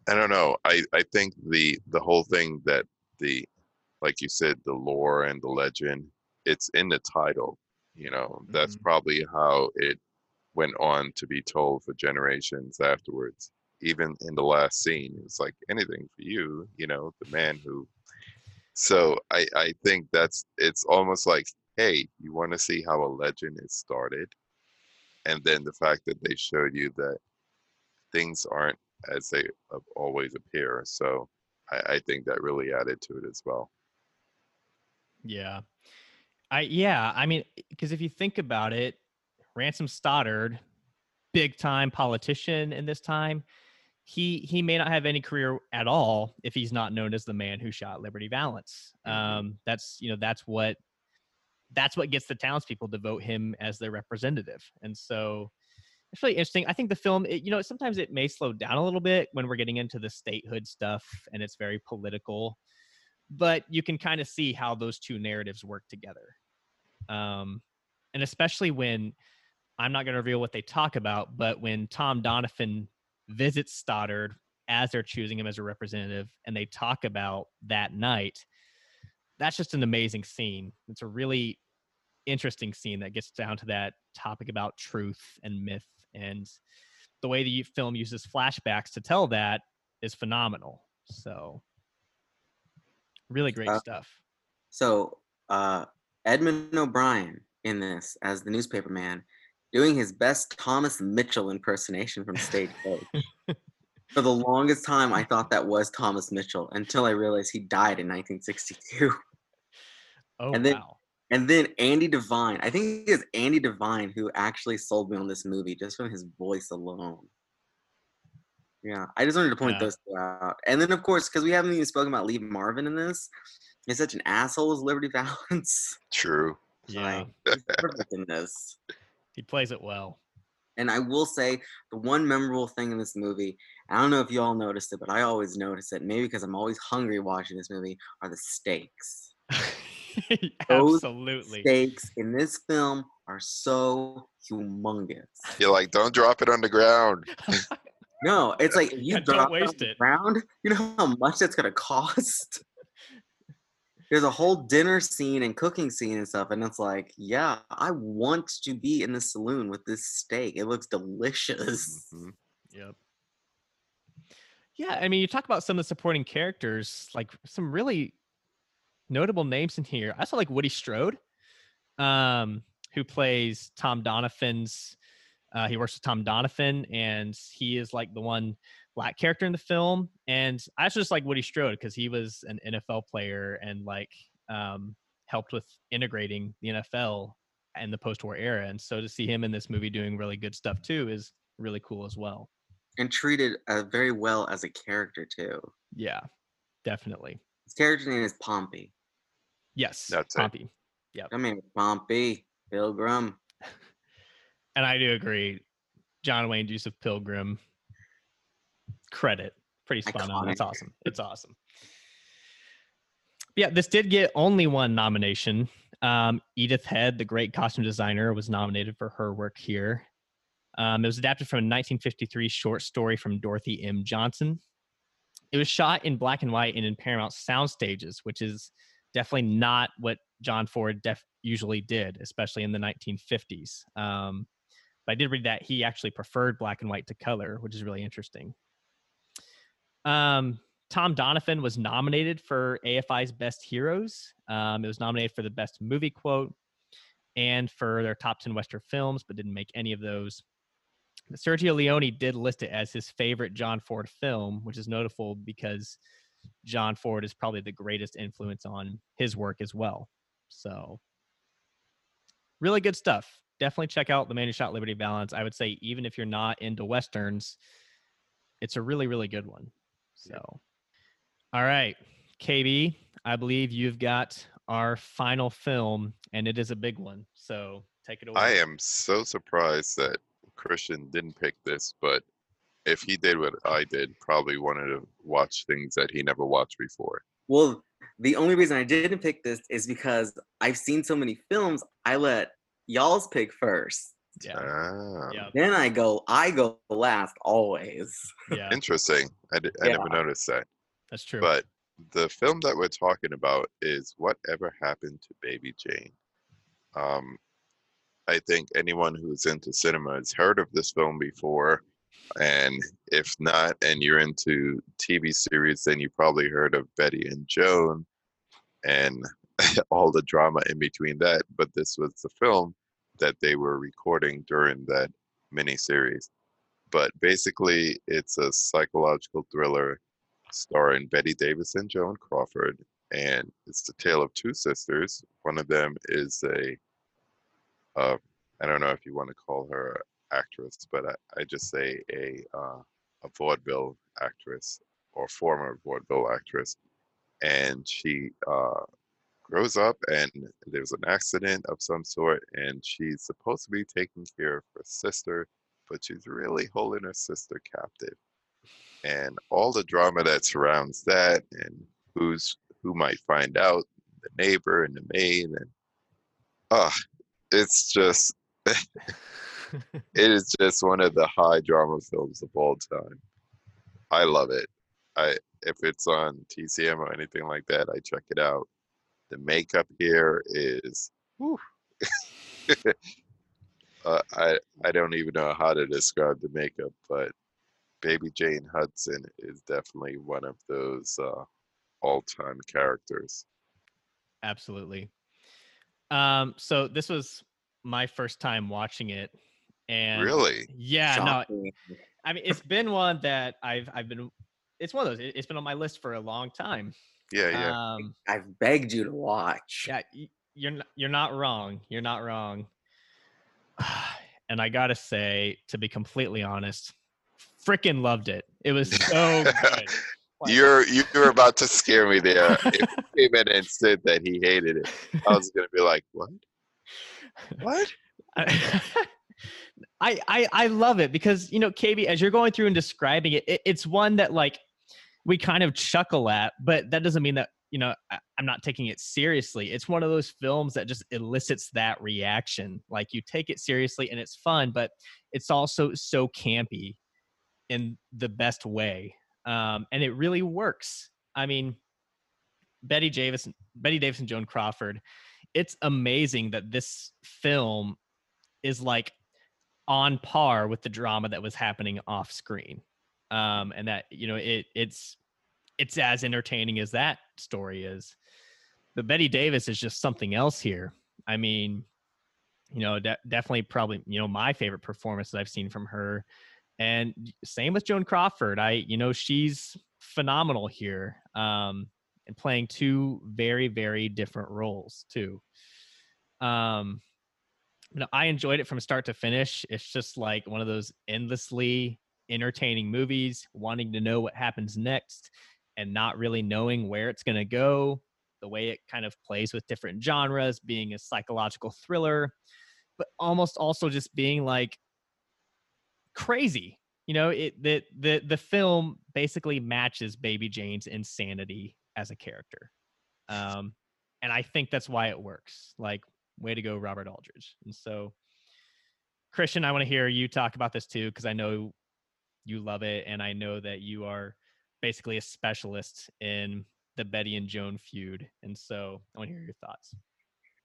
I don't know. I I think the the whole thing that the like you said the lore and the legend it's in the title. You know that's Mhm. probably how it went on to be told for generations afterwards even in the last scene it's like anything for you you know the man who so i i think that's it's almost like hey you want to see how a legend is started and then the fact that they showed you that things aren't as they always appear so i, I think that really added to it as well Yeah. I yeah, I mean, because if you think about it, Ransom Stoddard, big time politician in this time, he he may not have any career at all if he's not known as the man who shot Liberty Valance. Mhm. Um, that's you know that's what that's what gets the townspeople to vote him as their representative, and so it's really interesting. I think the film, it, you know, sometimes it may slow down a little bit when we're getting into the statehood stuff and it's very political, but you can kind of see how those two narratives work together. Um, and especially when I'm not going to reveal what they talk about, but when Tom Doniphon visits Stoddard as they're choosing him as a representative and they talk about that night, that's just an amazing scene. It's a really interesting scene that gets down to that topic about truth and myth and the way the film uses flashbacks to tell that is phenomenal so really great Uh, stuff So uh, Edmund O'Brien in this as the newspaper man, doing his best Thomas Mitchell impersonation from Stagecoach. For the longest time, I thought that was Thomas Mitchell until I realized he died in 1962. oh and then- wow And then Andy Devine, I think it is Andy Devine who actually sold me on this movie just from his voice alone. Yeah, I just wanted to point Yeah. those two out. And then, of course, because we haven't even spoken about Lee Marvin in this, he's such an asshole as Liberty Valance. true yeah Like, perfect in this. he plays it well And I will say the one memorable thing in this movie, I don't know if you all noticed it, but I always notice it, maybe because I'm always hungry watching this movie, are the stakes. Those absolutely Stakes in this film are so humongous. you're like don't drop it on the ground No, it's like you Yeah, don't drop on waste the it. ground, you know how much that's gonna cost. There's a whole dinner scene and cooking scene and stuff, and it's like, yeah, I want to be in the saloon with this steak. It looks delicious. Mhm. Yep. Yeah, I mean, you talk about some of the supporting characters, like some really notable names in here. I saw like Woody Strode, um, who plays Tom Doniphon's. Uh, he works with Tom Doniphon, and he is like the one black character in the film. And I just like Woody Strode because he was an NFL player and like um, helped with integrating the NFL in the post-war era. And so to see him in this movie doing really good stuff too is really cool as well. And treated uh, very well as a character too. Yeah, definitely. His character name is Pompey. Yes, That's it. Pompey. I mean, Pompey, Pilgrim. And I do agree. John Wayne Joseph Pilgrim. Credit. Pretty spot on. It's awesome. It's awesome. Yeah, this did get only one nomination. Um, Edith Head, the great costume designer, was nominated for her work here. Um, it was adapted from a 1953 short story from Dorothy M. Johnson. It was shot in black and white and in Paramount sound stages, which is definitely not what John Ford def- usually did, especially in the 1950s. Um, but I did read that he actually preferred black and white to color, which is really interesting. Um, Tom Doniphon was nominated for AFI's Best Heroes. Um, it was nominated for the Best Movie Quote and for their top 10 Western films, but didn't make any of those. Sergio Leone did list it as his favorite John Ford film, which is notable because John Ford is probably the greatest influence on his work as well. So, really good stuff. Definitely check out The Man Who Shot Liberty Valance. I would say, even if you're not into Westerns, it's a really, really good one. So, all right, KB, I believe you've got our final film, and it is a big one. So, take it away. I am so surprised that Christian didn't pick this, but if he did what I did, probably wanted to watch things that he never watched before. Well, the only reason I didn't pick this is because I've seen so many films. I let y'all's pick first. Yeah. Ah, Yeah. Then I go. I go last always. Yeah. interesting. I, did, I never noticed that. That's true. But the film that we're talking about is Whatever Happened to Baby Jane. Um, I think anyone who's into cinema has heard of this film before. And if not, and you're into TV series, then you probably heard of Bette and Joan and all the drama in between that. But this was the film that they were recording during that miniseries. But basically, it's a psychological thriller starring Bette Davis and Joan Crawford. And it's the tale of two sisters. One of them is a, uh, I don't know if you want to call her actress, but I, I just say a uh, a vaudeville actress or former vaudeville actress. And she uh, grows up, and there's an accident of some sort, and she's supposed to be taking care of her sister, but she's really holding her sister captive. And all the drama that surrounds that and who's who might find out the neighbor and the maid and ah it's just it is just one of the high drama films of all time. I love it. I if it's on tcm or anything like that i check it out the makeup here is uh, i i don't even know how to describe the makeup but Baby Jane Hudson is definitely one of those uh, all-time characters. Absolutely. Um, so this was my first time watching it, and really? yeah, no, I mean it's been one that I've I've been. It's one of those. It's been on my list for a long time. Yeah, yeah. Um, I've begged you to watch. yeah, you're n- you're not wrong. You're not wrong. And I gotta say, to be completely honest, freaking loved it. It was so good. Like- you're you were about to scare me there. if you came in and said that he hated it, I was gonna be like, "What? What?" I, I I I love it because you know, KB, as you're going through and describing it, it, it's one that like we kind of chuckle at, but that doesn't mean that you know I, I'm not taking it seriously. It's one of those films that just elicits that reaction. Like you take it seriously and it's fun, but it's also so campy in the best way, um, and it really works. I mean, Bette Davis, Bette Davis and Joan Crawford. It's amazing that this film is like on par with the drama that was happening off screen. Um, and that you know it it's it's as entertaining as that story is. But Bette Davis is just something else here. I mean, you know, de- definitely probably you know my favorite performance that I've seen from her. And same with Joan Crawford. I you know she's phenomenal here. Um, and playing two very very different roles too. Um, you know, I enjoyed it from start to finish. It's just like one of those endlessly entertaining movies, wanting to know what happens next and not really knowing where it's going to go. The way it kind of plays with different genres, being a psychological thriller, but almost also just being like crazy. You know, it the the the film basically matches Baby Jane's insanity as a character. Um, and I think that's why it works. Like way to go, Robert Aldrich. And so, Christian, I want to hear you talk about this too, because I know you love it, and I know that you are basically a specialist in the Bette and Joan feud. And so, I want to hear your thoughts.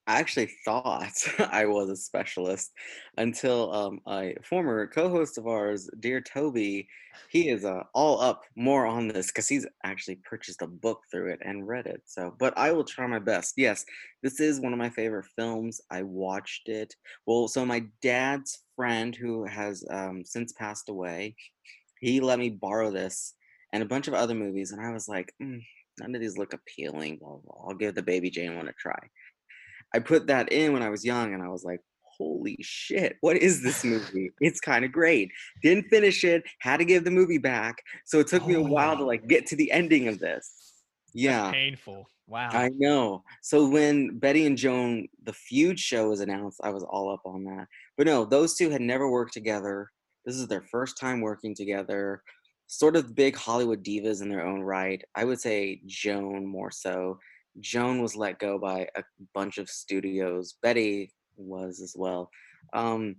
I actually thought I was a specialist until um, a former co-host of ours, dear Toby, he is uh, all up more on this because he's actually purchased a book through it and read it. So, but I will try my best. Yes, this is one of my favorite films. I watched it. Well, so my dad's friend, who has um, since passed away, he let me borrow this and a bunch of other movies, and I was like, mm, none of these look appealing. Well, I'll give the Baby Jane one a try. I put that in when I was young and I was like, holy shit, what is this movie? it's kind of great. Didn't finish it, had to give the movie back. So it took oh. me a oh, while to like get to the ending of this. Yeah. That's painful. Wow. I know. So when Bette and Joan, the feud show was announced, I was all up on that. But no, those two had never worked together. This is their first time working together. Sort of big Hollywood divas in their own right. I would say Joan more so. Joan was let go by a bunch of studios. Bette was as well. Um,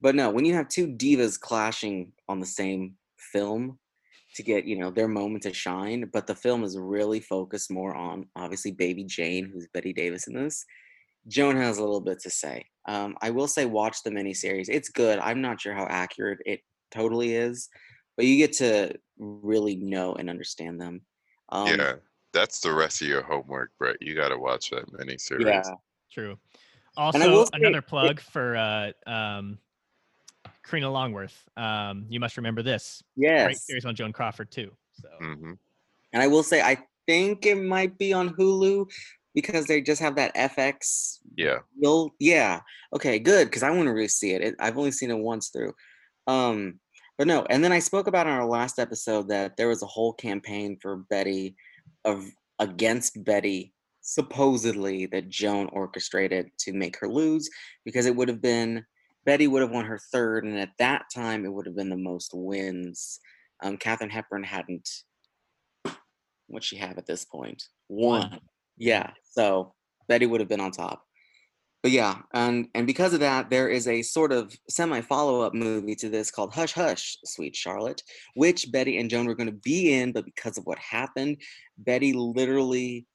but no, when you have two divas clashing on the same film to get you know their moment to shine, but the film is really focused more on obviously Baby Jane, who's Bette Davis in this. Joan has a little bit to say. Um, I will say, watch the miniseries. It's good. I'm not sure how accurate it totally is, but you get to really know and understand them. Um, yeah that's the rest of your homework, Brett. You got to watch that miniseries. Yeah, true. Also, another plug it, for uh, um, Karina Longworth. Um, you must remember this. Yes, great series on Joan Crawford too. So, mm-hmm. and I will say, I think it might be on Hulu because they just have that FX. Yeah. Will yeah. Okay, good because I want to really see it. it. I've only seen it once through. Um, but no, and then I spoke about in our last episode that there was a whole campaign for Bette of against Bette supposedly that Joan orchestrated to make her lose because it would have been Bette would have won her third, and at that time it would have been the most wins. Um, Katharine Hepburn hadn't what she have at this point one. Yeah, so Bette would have been on top but yeah, and and because of that, there is a sort of semi follow up movie to this called Hush Hush, Sweet Charlotte, which Bette and Joan were going to be in, but because of what happened, Bette literally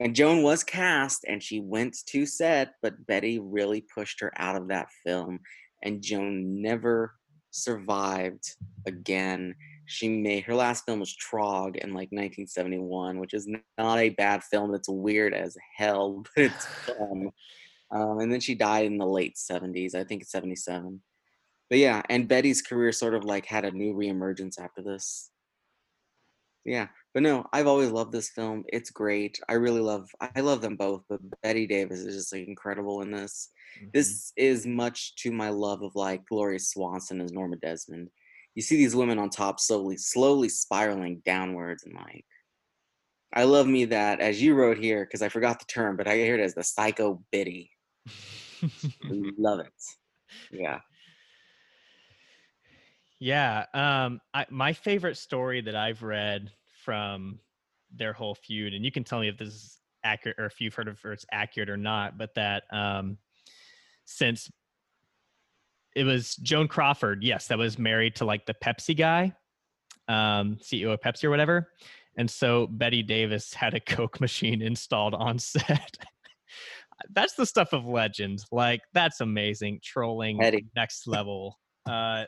and Joan was cast and she went to set, but Bette really pushed her out of that film, and Joan never survived again. She made her last film was Trog in like 1971, which is not a bad film. It's weird as hell, but it's fun. Um, and then she died in the late 70s, I think it's 77. But yeah, and Bette's career sort of like had a new reemergence after this. Yeah, but no, I've always loved this film. It's great. I really love I love them both, but Bette Davis is just like incredible in this. Mm-hmm. This is much to my love of like Gloria Swanson as Norma Desmond. You see these women on top slowly, slowly spiraling downwards and like I love me that as you wrote here, because I forgot the term, but I hear it as the psycho biddy. Love it. Yeah. Yeah. Um, I, my favorite story that I've read from their whole feud, and you can tell me if this is accurate or if you've heard of if it's accurate or not, but that um, since it was Joan Crawford, yes, that was married to like the Pepsi guy, um, CEO of Pepsi or whatever. And so Bette Davis had a Coke machine installed on set that's the stuff of legend. Like that's amazing. Trolling Eddie. next level. Uh,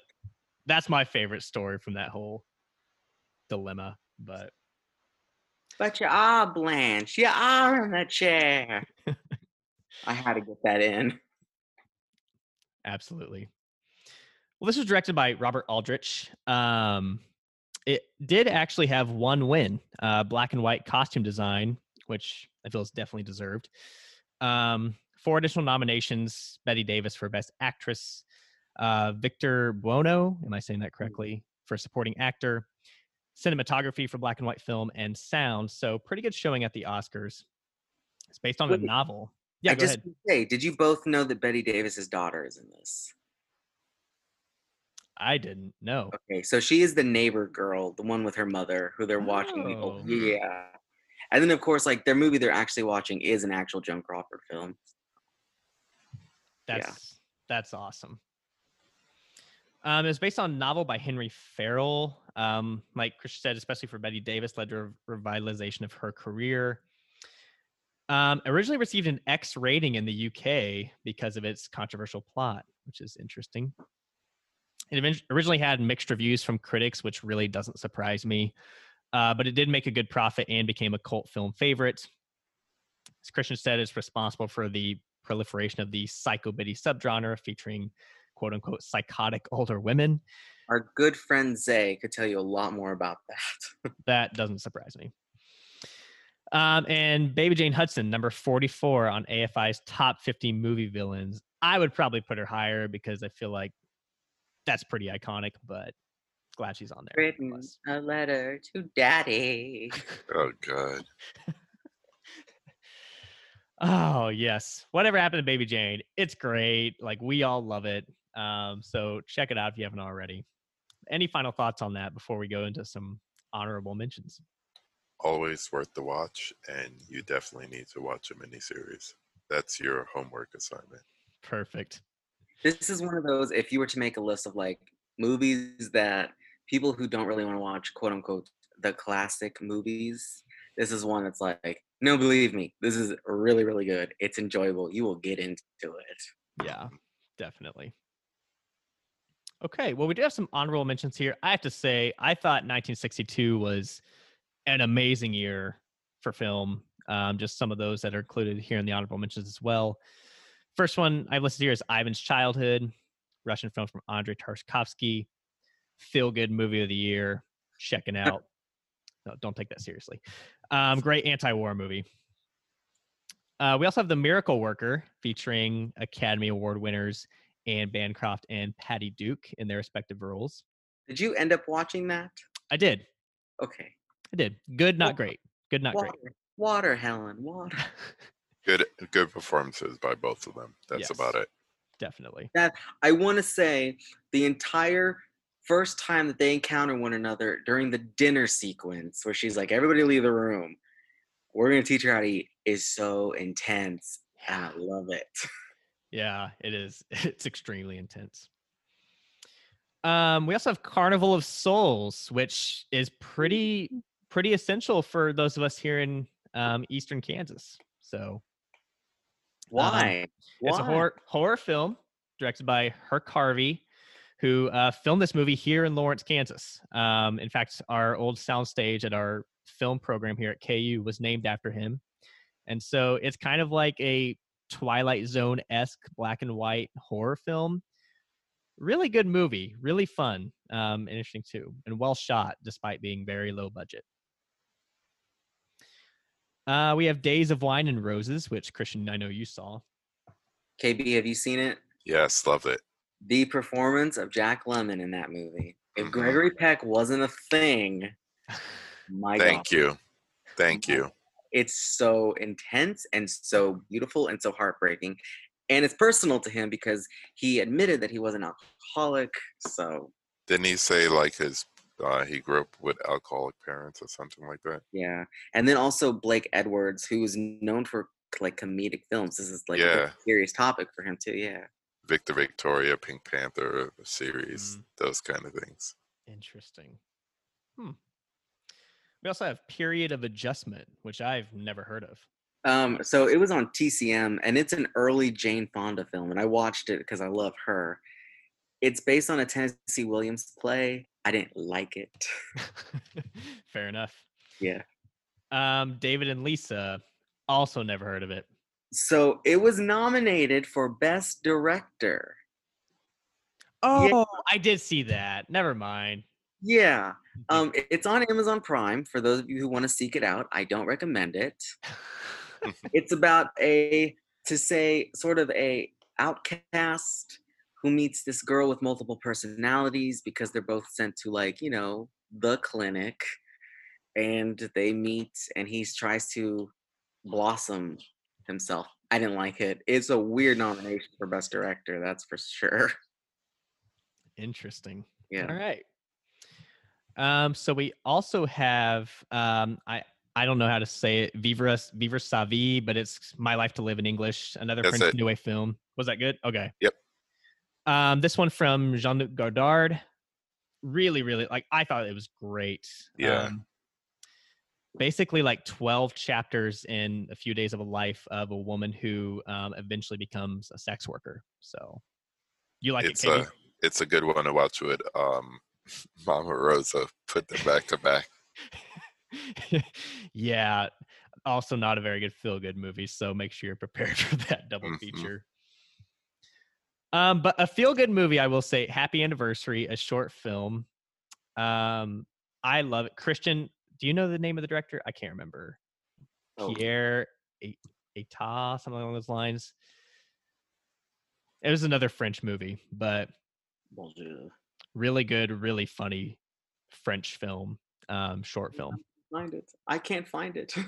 that's my favorite story from that whole dilemma, but But you are Blanche. You are in a chair. I had to get that in. absolutely. Well, this was directed by Robert Aldrich. Um, it did actually have one win, uh, black and white costume design, which I feel is definitely deserved. Um, four additional nominations: Bette Davis for Best Actress, uh, Victor Buono, am I saying that correctly, for supporting actor, cinematography for black and white film, and sound. So pretty good showing at the Oscars. It's based on a novel. Yeah, I go just ahead. say, did you both know that Bette Davis's daughter is in this? I didn't know. Okay, so she is the neighbor girl, the one with her mother, who they're watching. the whole- Oh. Yeah. And then, of course, like their movie they're actually watching is an actual Joan Crawford film. Yeah. That's that's awesome. Um, it was based on a novel by Henry Farrell. Um, like Chris said, especially for Bette Davis, led to a revitalization of her career. Um, originally received an X rating in the UK because of its controversial plot, which is interesting. It originally had mixed reviews from critics, which really doesn't surprise me. Uh, but it did make a good profit and became a cult film favorite. As Christian said, it's responsible for the proliferation of the psychobiddy subgenre featuring quote unquote psychotic older women. Our good friend Zay could tell you a lot more about that. That doesn't surprise me. Um, and Baby Jane Hudson, number 44 on AFI's top 50 movie villains. I would probably put her higher because I feel like that's pretty iconic, but glad she's on there. Written a letter to daddy. Oh God. Oh yes. Whatever happened to Baby Jane? It's great. Like we all love it. Um, so check it out if you haven't already. Any final thoughts on that before we go into some honorable mentions? Always worth the watch, and you definitely need to watch a miniseries. That's your homework assignment. Perfect. This is one of those, if you were to make a list of like movies that people who don't really want to watch, quote unquote, the classic movies, this is one that's like, no, believe me, this is really, really good. It's enjoyable. You will get into it. Yeah, definitely. Okay, well, we do have some honorable mentions here. I have to say, I thought 1962 was an amazing year for film. Um, just some of those that are included here in the honorable mentions as well. First one I've listed here is Ivan's Childhood, Russian film from Andrei Tarkovsky. Feel good movie of the year. Checking out. No, don't take that seriously. Um, great anti-war movie. Uh, we also have The Miracle Worker, featuring Academy Award winners Anne Bancroft and Patty Duke in their respective roles. Did you end up watching that? I did. Okay. I did. Good, not great. Good, not water, great. water, Helen, water. Good, good performances by both of them. That's about it. Definitely. That I want to say the entire first time that they encounter one another during the dinner sequence, where she's like, "Everybody leave the room. We're gonna teach her how to eat," is so intense. I love it. Yeah, it is. It's extremely intense. Um, we also have Carnival of Souls, which is pretty pretty essential for those of us here in um, Eastern Kansas. So Why? It's a horror horror film directed by Herk Harvey, who uh, filmed this movie here in Lawrence, Kansas. Um, in fact, our old soundstage at our film program here at KU was named after him, and so it's kind of like a Twilight Zone esque black and white horror film. Really good movie, really fun, um, and interesting too, and well shot despite being very low budget. Uh, we have Days of Wine and Roses, which Christian, I know you saw. KB, have you seen it? Yes, love it. The performance of Jack Lemmon in that movie. If Mhm. Gregory Peck wasn't a thing, my God. Thank you. Thank you. it's so intense and so beautiful and so heartbreaking and it's personal to him because he admitted that he was an alcoholic so Didn't he say like his uh, he grew up with alcoholic parents or something like that? yeah and then also blake edwards who's known for like comedic films this is like a serious topic for him too yeah Victor Victoria, Pink Panther series, Mm. those kind of things. Interesting. Hmm. We also have Period of Adjustment, which I've never heard of. um so it was on tcm and it's an early jane fonda film and i watched it because i love her it's based on a tennessee williams play I didn't like it. Fair enough. Yeah. Um, David and Lisa, also never heard of it. So it was nominated for Best Director. Oh, I did see that. Never mind. Yeah. Um, it's on Amazon Prime for those of you who want to seek it out. I don't recommend it. it's about a to say sort of a outcast who meets this girl with multiple personalities because they're both sent to like you know the clinic and they meet and he tries to blossom himself i didn't like it it's a weird nomination for best director that's for sure Interesting. yeah All right. Um, so we also have um, I I don't know how to say it, Vivre Vivre sa vie, but it's My Life to Live in English. Another That's. New Wave film. Was that good? Okay. Yep. Um, this one from Jean Luc Godard. Really, really like I thought it was great. Yeah. Um, basically, like twelve chapters in a few days of a life of a woman who um, eventually becomes a sex worker. So, you like it's it, Katie? a it's a good one to watch with um, Mama Roma. Put them back to back. yeah also not a very good feel good movie so make sure you're prepared for that double Mhm. feature um but a feel good movie i will say happy anniversary a short film um i love it christian do you know the name of the director i can't remember Oh. pierre Etat, something along those lines it was another french movie but really good really funny french film um short Yeah. film find it i can't find it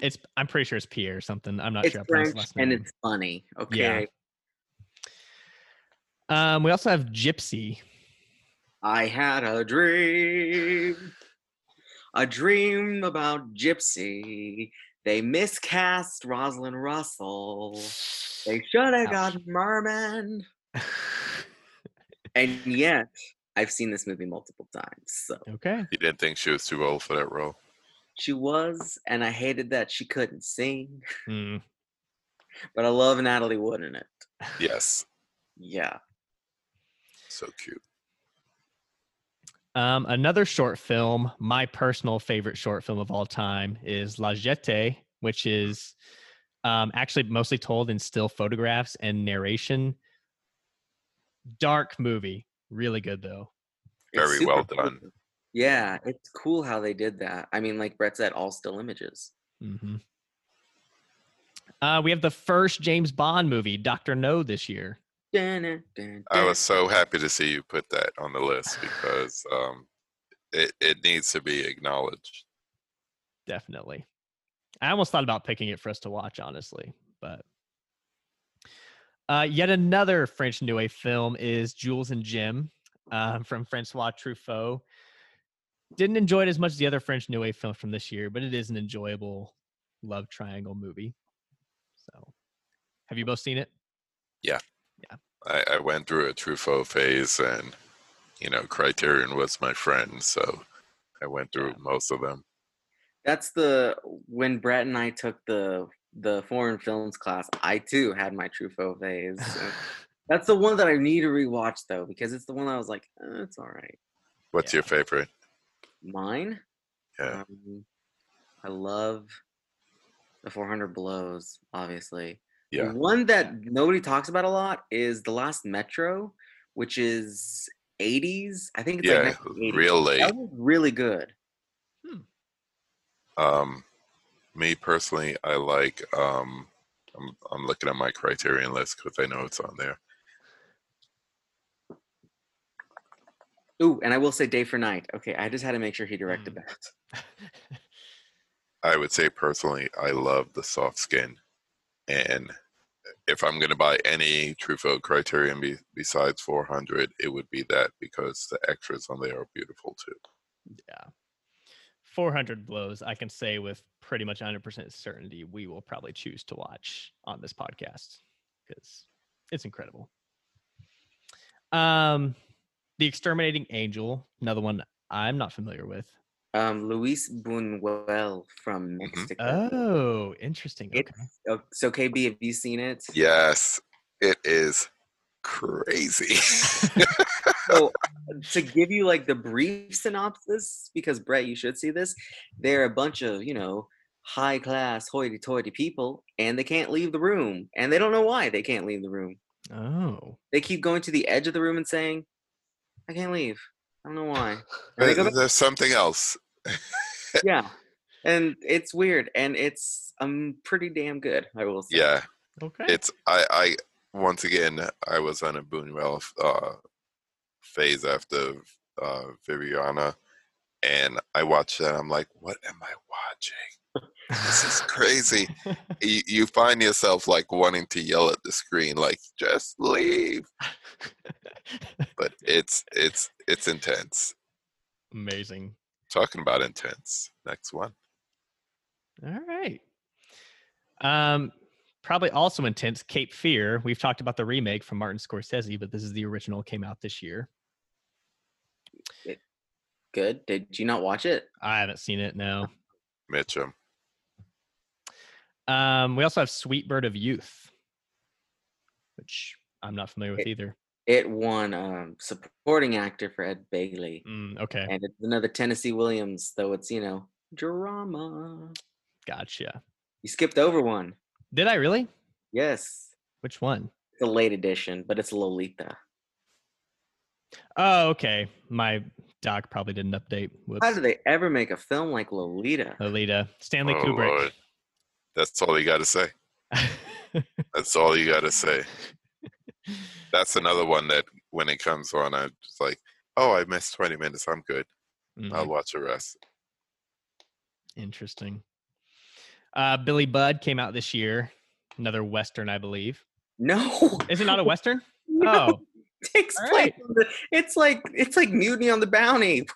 It's I'm pretty sure it's Pierre or something. I'm not it's sure. how to pronounce french and it's funny okay Um, we also have Gypsy. I had a dream, a dream about Gypsy. They miscast Rosalind Russell. They should have Ouch. got Merman. And yet, I've seen this movie multiple times. So okay. You didn't think she was too old for that role? she was, and I hated that she couldn't sing. Mm. But I love Natalie Wood in it. Yes. Yeah. So cute. Um, another short film, my personal favorite short film of all time, is La Jetée, which is um, actually mostly told in still photographs and narration. Dark movie, really good though. Very super well cool. done. Yeah, it's cool how they did that. I mean, like Brett said, all still images. hmm Uh, we have the first James Bond movie, Doctor No, this year. I was so happy to see you put that on the list because um, it, it needs to be acknowledged. definitely. I almost thought about picking it for us to watch, honestly, but uh, yet another French New Wave film is Jules and Jim um, from Francois Truffaut. Didn't enjoy it as much as the other French New Wave film from this year, but it is an enjoyable love triangle movie. So, have you both seen it? I, I went through a Truffaut phase, and you know, Criterion was my friend, so I went through Yeah. most of them. That's the when Brett and I took the the foreign films class. I too had my Truffaut phase. so That's the one that I need to rewatch though, because it's the one I was like, eh, it's all right. What's Yeah. your favorite? Mine. Yeah, Um, I love the 400 Blows. Obviously. Yeah. One that nobody talks about a lot is the Last Metro, which is 80s. I think it's Yeah, like real late. That was really good. Um, me personally, I like. Um, I'm I'm looking at my Criterion list because I know it's on there. Ooh, and I will say Day for Night. Okay, I just had to make sure he directed Mm. that. I would say personally, I love the soft skin, and if I'm going to buy any Truffaut Criterion be, besides 400, it would be that because the extras on there are beautiful too. yeah. 400 blows, I can say with pretty much 100% certainty, we will probably choose to watch on this podcast because it's incredible. Um, The Exterminating Angel, another one I'm not familiar with. Um, Luis Buñuel from Mhm. Mexico. Oh, interesting. Okay. It's, so KB, have you seen it? Yes, it is crazy. so to give you like the brief synopsis, because Brett, you should see this. They're a bunch of you know high class hoity-toity people, and they can't leave the room, and they don't know why they can't leave the room. Oh. They keep going to the edge of the room and saying, "I can't leave. I don't know why." And go There's something else. yeah, and it's weird, and it's um pretty damn good. I will say. Yeah, Okay. it's I I once again I was on a Buñuel uh, phase after uh, Viridiana, and I watched that. I'm like, what am I watching? This is crazy. you, you find yourself like wanting to yell at the screen, like just leave. But it's it's it's intense. Amazing. Talking about intense. Next one. All right. Um, probably also intense. Cape Fear. We've talked about the remake from Martin Scorsese, but this is the original. Came out this year. Good. Did you not watch it? I haven't seen it. No. Mitchum. Um, we also have Sweet Bird of Youth, which I'm not familiar with It- either. It won um, supporting actor for Ed Begley, Mm, okay, and it's another Tennessee Williams, though it's you know drama. gotcha. You skipped over one. Did I really? Yes, Which one? it's a late edition, but it's Lolita. Oh, okay. My doc probably didn't update. Whoops. How did they ever make a film like Lolita? Lolita. Stanley Oh, Kubrick. Lord. That's all you got to say. That's all you got to say. That's another one that when it comes on, I'm just like, oh, I missed 20 minutes. I'm good. Mhm. I'll watch the rest. Interesting. Uh, Billy Budd came out this year. Another Western, I believe. No, Is it not a Western? no. Oh, It takes all place. right. the- It's like it's like Mutiny on the Bounty.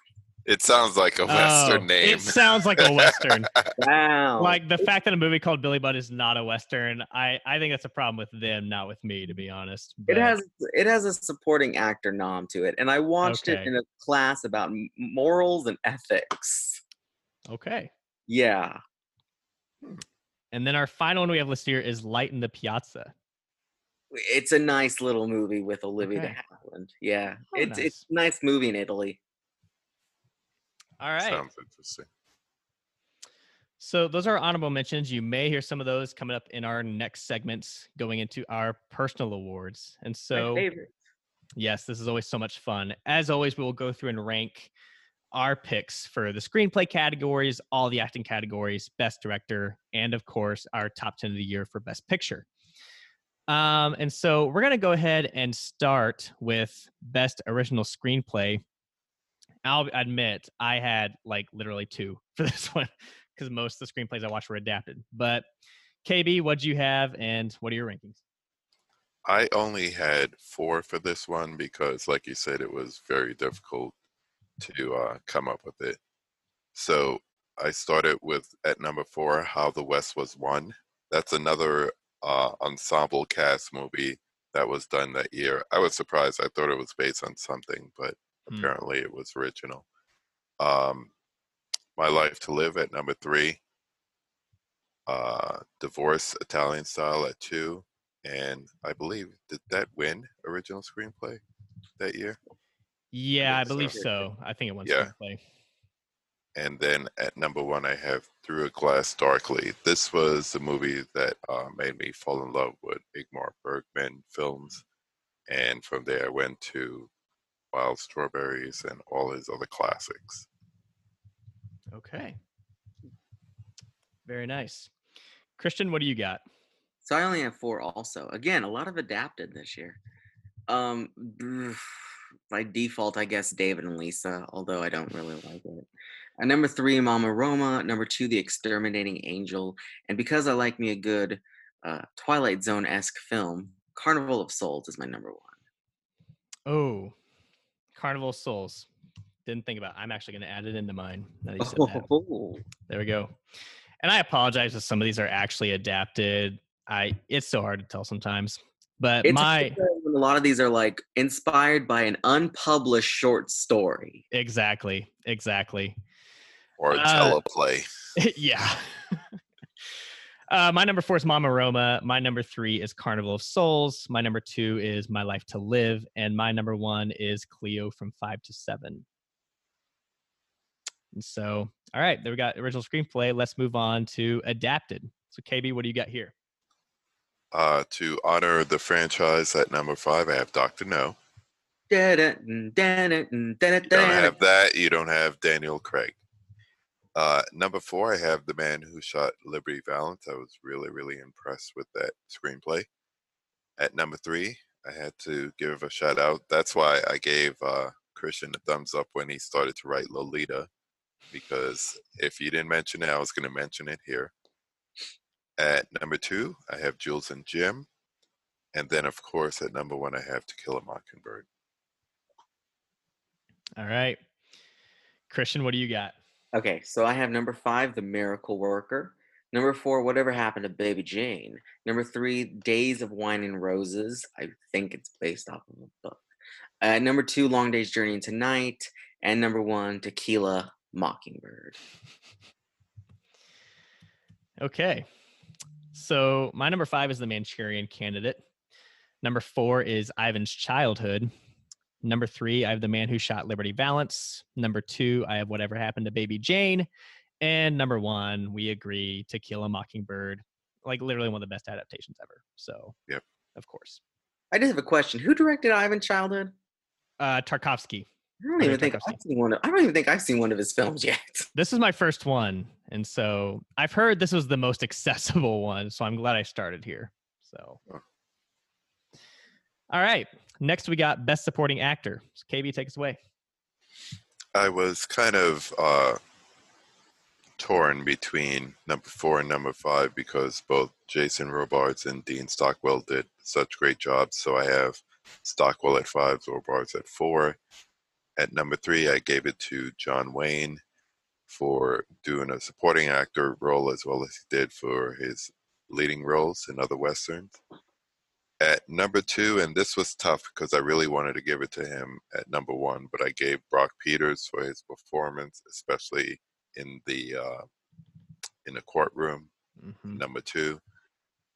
It sounds like a Western Oh, name. It sounds like a Western. Wow. like the fact that a movie called Billy Budd is not a Western, I, I think that's a problem with them, not with me, to be honest. it has it has a supporting actor nom to it, and I watched it in a class about morals and ethics. Okay. Yeah, And then our final one we have listed here is Light in the Piazza. it's a nice little movie with Olivia de Havilland. Yeah, Oh, it's it's a nice movie in Italy. All right. Sounds interesting. So those are honorable mentions. You may hear some of those coming up in our next segments going into our personal awards. And My so favorite. Yes, this is always so much fun. As always, we will go through and rank our picks for the screenplay categories, all the acting categories, best director, and of course, our top 10 of the year for best picture. Um, and so we're going to go ahead and start with best original screenplay. I'll admit I had like literally two for this one because most of the screenplays I watched were adapted. But KB, what do you have and what are your rankings? I only had four for this one because, like you said, it was very difficult to uh, come up with it. So I started with at number four, How the West Was Won. That's another uh, ensemble cast movie that was done that year. I was surprised. I thought it was based on something, but Hmm. apparently it was original. Um, My Life to Live at number three. Uh, Divorce Italian Style at two and I believe did that win original screenplay that year? Yeah, I believe believe so. so. I think it won Yeah. screenplay. And then at number one, I have Through a Glass Darkly. This was the movie that uh, made me fall in love with Ingmar Bergman films, and from there I went to Wild Strawberries and all his other classics. Okay. Very nice. Christian, what do you got? So I only have four. Also, again, a lot of adapted this year. Um, by default, I guess David and Lisa, although I don't really like it. Uh, number three, Mama Roma. Number two, The Exterminating Angel. And because I like me a good uh, Twilight Zone esque film, Carnival of Souls is my number one. Oh, Carnival Souls. Didn't think about. It. I'm actually going to add it into mine. Now that you said that. Oh, There we go. And I apologize if some of these are actually adapted. I it's so hard to tell sometimes. But it's my hard a lot of these are like inspired by an unpublished short story. exactly, exactly. Or a Uh, teleplay. yeah. Uh, my number four is Mama Roma. My number three is Carnival of Souls. My number two is My Life to Live. And my number one is Cleo from five to seven. And so, all right, there we got original screenplay. Let's move on to adapted. So, KB, what do you got here? Uh, to honor the franchise at number five, I have Doctor No. You don't have that. You don't have Daniel Craig. Uh, number four, I have The Man Who Shot Liberty Valance. I was really, really impressed with that screenplay. At number three, I had to give a shout out. That's why I gave uh, Christian a thumbs up when he started to write Lolita, because if you didn't mention it, I was going to mention it here. At number two, I have Jules and Jim. And then, of course, at number one, I have To Kill a Mockingbird. All right. Christian, what do you got? Okay, so I have number five, The Miracle Worker. Number four, Whatever Happened to Baby Jane. Number three, Days of Wine and Roses. I think it's based off of a book. Uh, number two, Long Day's Journey into Night. And number one, Tequila Mockingbird. Okay. So my number five is the Manchurian Candidate. Number four is Ivan's Childhood. Number three, I have The Man Who Shot Liberty Valance. Number two, I have Whatever Happened to Baby Jane. And number one, we agree to Kill a Mockingbird. Like literally one of the best adaptations ever. So, Yep. of course. I just have a question. Who directed Ivan Childhood? Uh, Tarkovsky. I don't even think I've seen one. Of, I don't even think I've seen one of his films yet. This is my first one. And so I've heard this was the most accessible one. So I'm glad I started here. So, Oh. All right. Next, we got Best Supporting Actor. KB, take us away. I was kind of uh, torn between number four and number five because both Jason Robards and Dean Stockwell did such great jobs. So I have Stockwell at five, Robards at four. At number three, I gave it to John Wayne for doing a supporting actor role as well as he did for his leading roles in other westerns. At number two, and this was tough because I really wanted to give it to him at number one, but I gave Brock Peters for his performance, especially in the uh, in the courtroom. Mhm. Number two,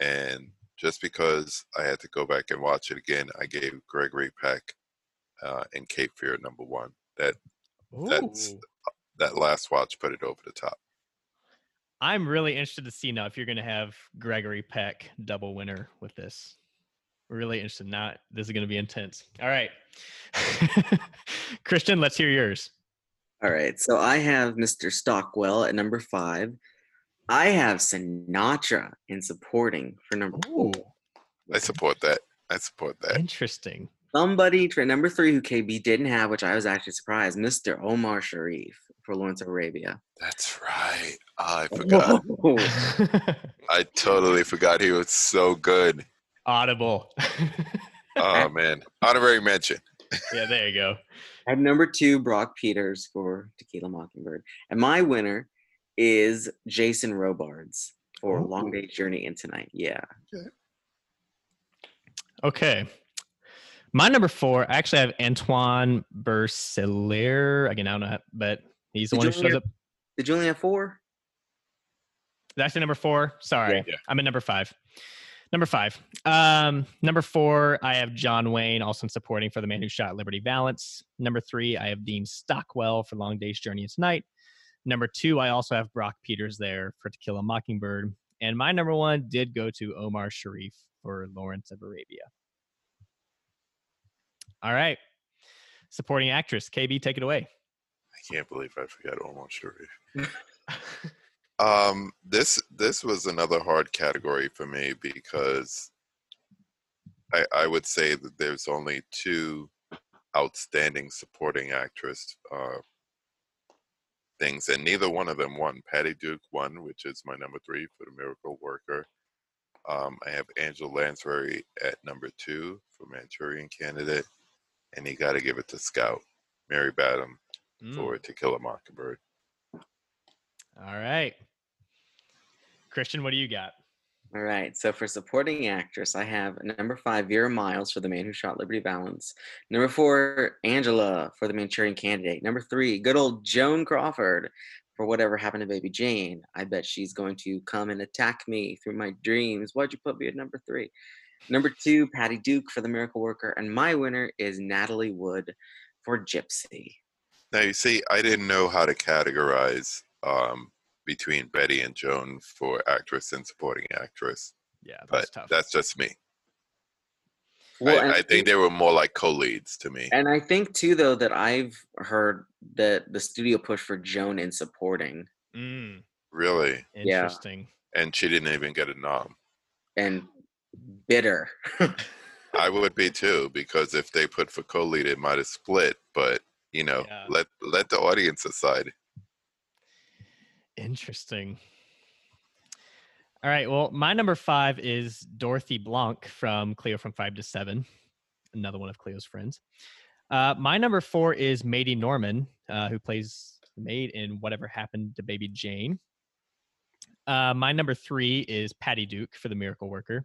and just because I had to go back and watch it again, I gave Gregory Peck uh, in Cape Fear number one. That That's- that last watch put it over the top. I'm really interested to see now if you're going to have Gregory Peck double winner with this. Really interested. Not this is going to be intense. All right, Christian, let's hear yours. All right, so I have Mr. Stockwell at number five. I have Sinatra in supporting for number four. I support that. I support that. interesting. Somebody for number three who KB didn't have, which I was actually surprised, Mr. Omar Sharif for Lawrence of Arabia. That's right. I forgot. I totally forgot he was so good. Audible. Oh man, honorary mention. yeah, there you go. I have number two, Brock Peters for Tequila Mockingbird. And my winner is Jason Robards for oh. Long Ooh. Day's Journey into Night. Yeah. Okay. My number four, I actually have Antoine Bourseiller. Again, I don't know, how, but he's the Did one you who shows up. Did you only have four? That's the number four. Sorry, Yeah. I'm at number five. Number five. Um, number four, I have John Wayne, also in supporting for the man who shot Liberty Valance. Number three, I have Dean Stockwell for Long Day's Journey into Night. Number two, I also have Brock Peters there for To Kill a Mockingbird. And my number one did go to Omar Sharif for Lawrence of Arabia. All right. Supporting actress, KB, take it away. I can't believe I forgot Omar Sharif. Um, this this was another hard category for me because I I would say that there's only two outstanding supporting actress uh, things, and neither one of them won. Patty Duke won, which is my number three for The Miracle Worker. Um, I have Angela Lansbury at number two for Manchurian Candidate, and you got to give it to Scout, Mary Badham Mm, for To Kill a Mockingbird. All right. Christian, what do you got? All right. So for supporting actress, I have number five, Vera Miles for The Man Who Shot Liberty Valance. Number four, Angela for The Manchurian Candidate. Number three, good old Joan Crawford for whatever happened to Baby Jane. I bet she's going to come and attack me through my dreams. Why'd you put me at number three? Number two, Patty Duke for The Miracle Worker. And my winner is Natalie Wood for Gypsy. Now you see, I didn't know how to categorize um, between Bette and Joan for actress and supporting actress, Yeah, but that's tough. that's just me. Well, I, I think they were more like co-leads to me. And I think too, though, that I've heard that the studio pushed for Joan in supporting, Mm, Really, Yeah. interesting. and she didn't even get a nom. and bitter. I would be too because if they put for co-lead, it might have split. But you know, Yeah. let let the audience decide. Interesting. All right. Well, my number five is Dorothy Blanck from Cleo from Five to Seven, another one of Cleo's friends. Uh, my number four is Maidie Norman, uh, who plays the maid in Whatever Happened to Baby Jane. Uh, my number three is Patty Duke for The Miracle Worker.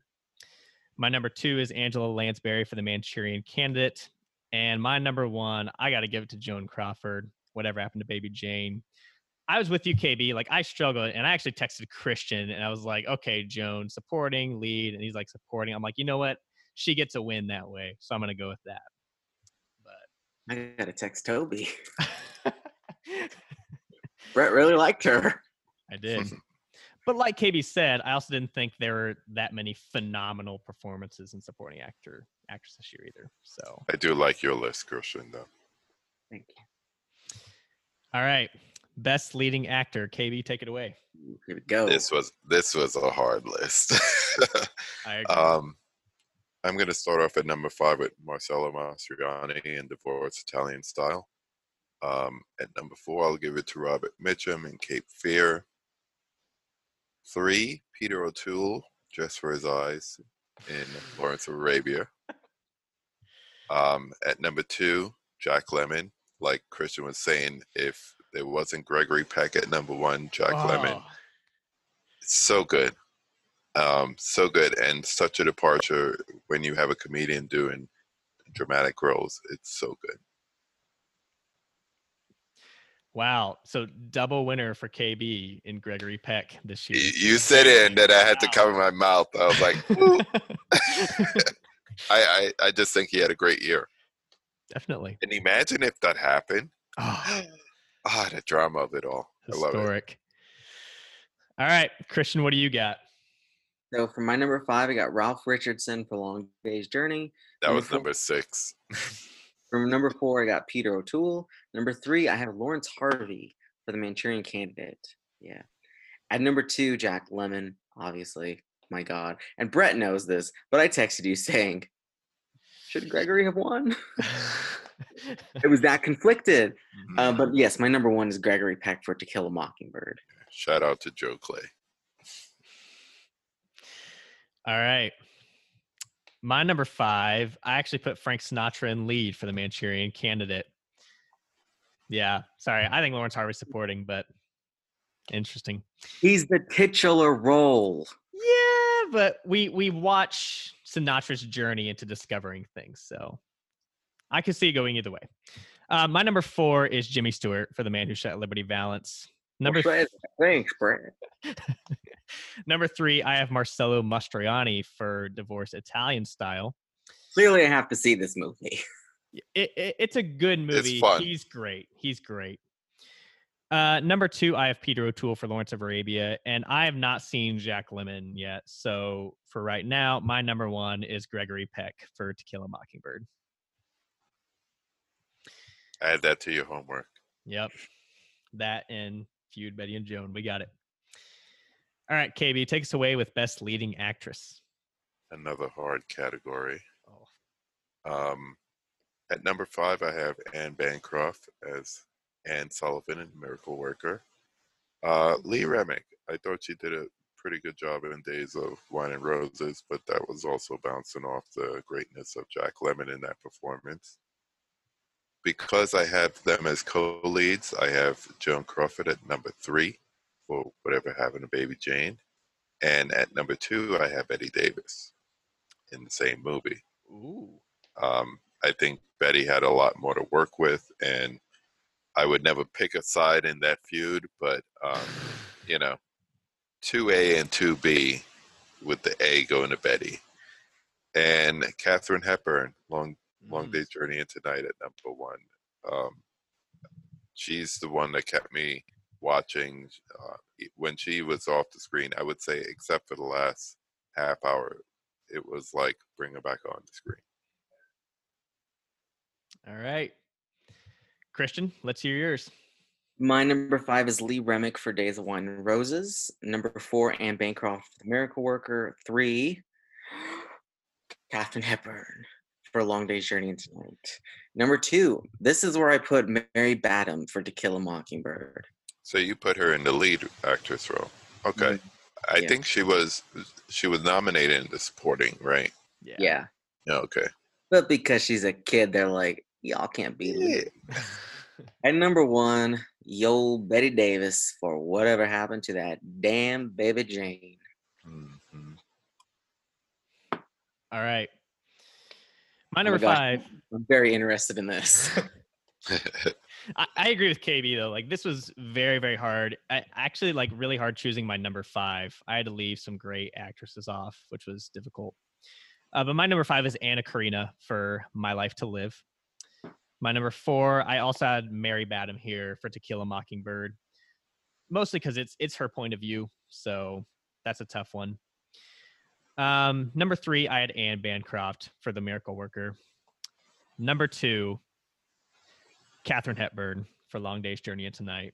My number two is Angela Lansbury for The Manchurian Candidate. And my number one, I got to give it to Joan Crawford. Whatever happened to Baby Jane? I was with you, KB. Like I struggled, and I actually texted Christian, and I was like, "Okay, Joan, supporting lead," and he's like, "Supporting." I'm like, you know what? She gets a win that way, so I'm gonna go with that. But I gotta text Toby. Brett really liked her. I did. But like KB said, I also didn't think there were that many phenomenal performances in supporting actor actress this year either. So, I do like your list, Christian. Though Thank you. all right, best leading actor, KB, take it away. Here we go. this was this was a hard list. I agree. um, I'm going to start off at number five with Marcello Mastroianni in Divorce Italian Style. Um, at number four, I'll give it to Robert Mitchum in Cape Fear. Three, Peter O'Toole, Just for His Eyes in Lawrence of Arabia. Um, at number two, Jack Lemmon. Like Christian was saying, if there wasn't Gregory Peck at number one, Jack Lemmon Oh, so good. Um so good and such a departure when you have a comedian doing dramatic roles. It's so good. Wow. So double winner for KB in Gregory Peck this year. You said it and then i had to cover my mouth. I was like I, I i just think he had a great year. Definitely. and imagine if that happened. Oh, ah the drama of it all i love it historic. All right, Christian, what do you got? So for my number five, I got Ralph Richardson for Long Day's Journey. that Number was four- number six From number four, I got Peter O'Toole. Number three, I have Laurence Harvey for the Manchurian Candidate. Yeah. At number two, Jack Lemmon, obviously. My God. And Brett knows this, but I texted you saying, should Gregory have won? it was that conflicted. Mm-hmm. Uh, but yes, my number one is Gregory Peck for To Kill a Mockingbird. shout out to joe clay All right. My number five, I actually put Frank Sinatra in lead for the Manchurian candidate. Yeah, sorry. I think Laurence Harvey's supporting, but interesting. He's the titular role. Yeah, but we we watch Sinatra's journey into discovering things, so I could see it going either way. Uh, my number four is Jimmy Stewart for the Man Who Shot Liberty Valance. Number Brett, Thanks, Brett. number three, I have Marcello Mastroianni for Divorce Italian Style. Clearly, I have to see this movie. It, it, it's a good movie. fun. He's great. He's great. Uh, number two, I have Peter O'Toole for Lawrence of Arabia, and I have not seen Jack Lemmon yet. So for right now, my number one is Gregory Peck for To Kill a Mockingbird. Add that to your homework Yep, that and Feud Bette and Joan. We got it. All right, KB, take us away with Best Leading Actress. another hard category Oh, Um, at number five, I have Anne Bancroft as Anne Sullivan in Miracle Worker. Uh, Lee Remick, I thought she did a pretty good job in Days of Wine and Roses, but that was also bouncing off the greatness of Jack Lemmon in that performance. Because I have them as co-leads, I have Joan Crawford at number three for Whatever Happened to Baby Jane. And at number two, I have Bette Davis in the same movie. ooh, Um, I think Bette had a lot more to work with, and I would never pick a side in that feud, but um, you know, two A and two B, with the A going to Bette, and Katharine Hepburn, Long Long Mm. Day's Journey into Night at number one. Um, she's the one that kept me watching uh, when she was off the screen. I would say, except for the last half hour, it was like bring her back on the screen. All right. Christian, let's hear yours. My number five is Lee Remick for Days of Wine and Roses. Number four, Anne Bancroft for The Miracle Worker. Three, Katharine Hepburn for A Long Day's Journey into Night. Number two, this is where I put Mary Badham for To Kill a Mockingbird. So you put her in the lead actress role. Okay. I Yeah. think she was she was nominated in the supporting, right? Yeah. Yeah. Yeah, okay. But because she's a kid, they're like, y'all can't be lead. Yeah. At number one, yo Bette Davis for whatever happened to that damn baby Jane. Mhm. All right. My Oh my number gosh. five. I'm very interested in this. I, I agree with KB though. Like this was very, very hard. I actually like really hard choosing my number five. I had to leave some great actresses off, which was difficult. Uh, but my number five is Anna Karina for My Life to Live. My number four, I also had Mary Badham here for To Kill a Mockingbird, mostly because it's it's her point of view. So that's a tough one. Um, number three, I had Anne Bancroft for The Miracle Worker. Number two, Katharine Hepburn for Long Day's Journey into Night.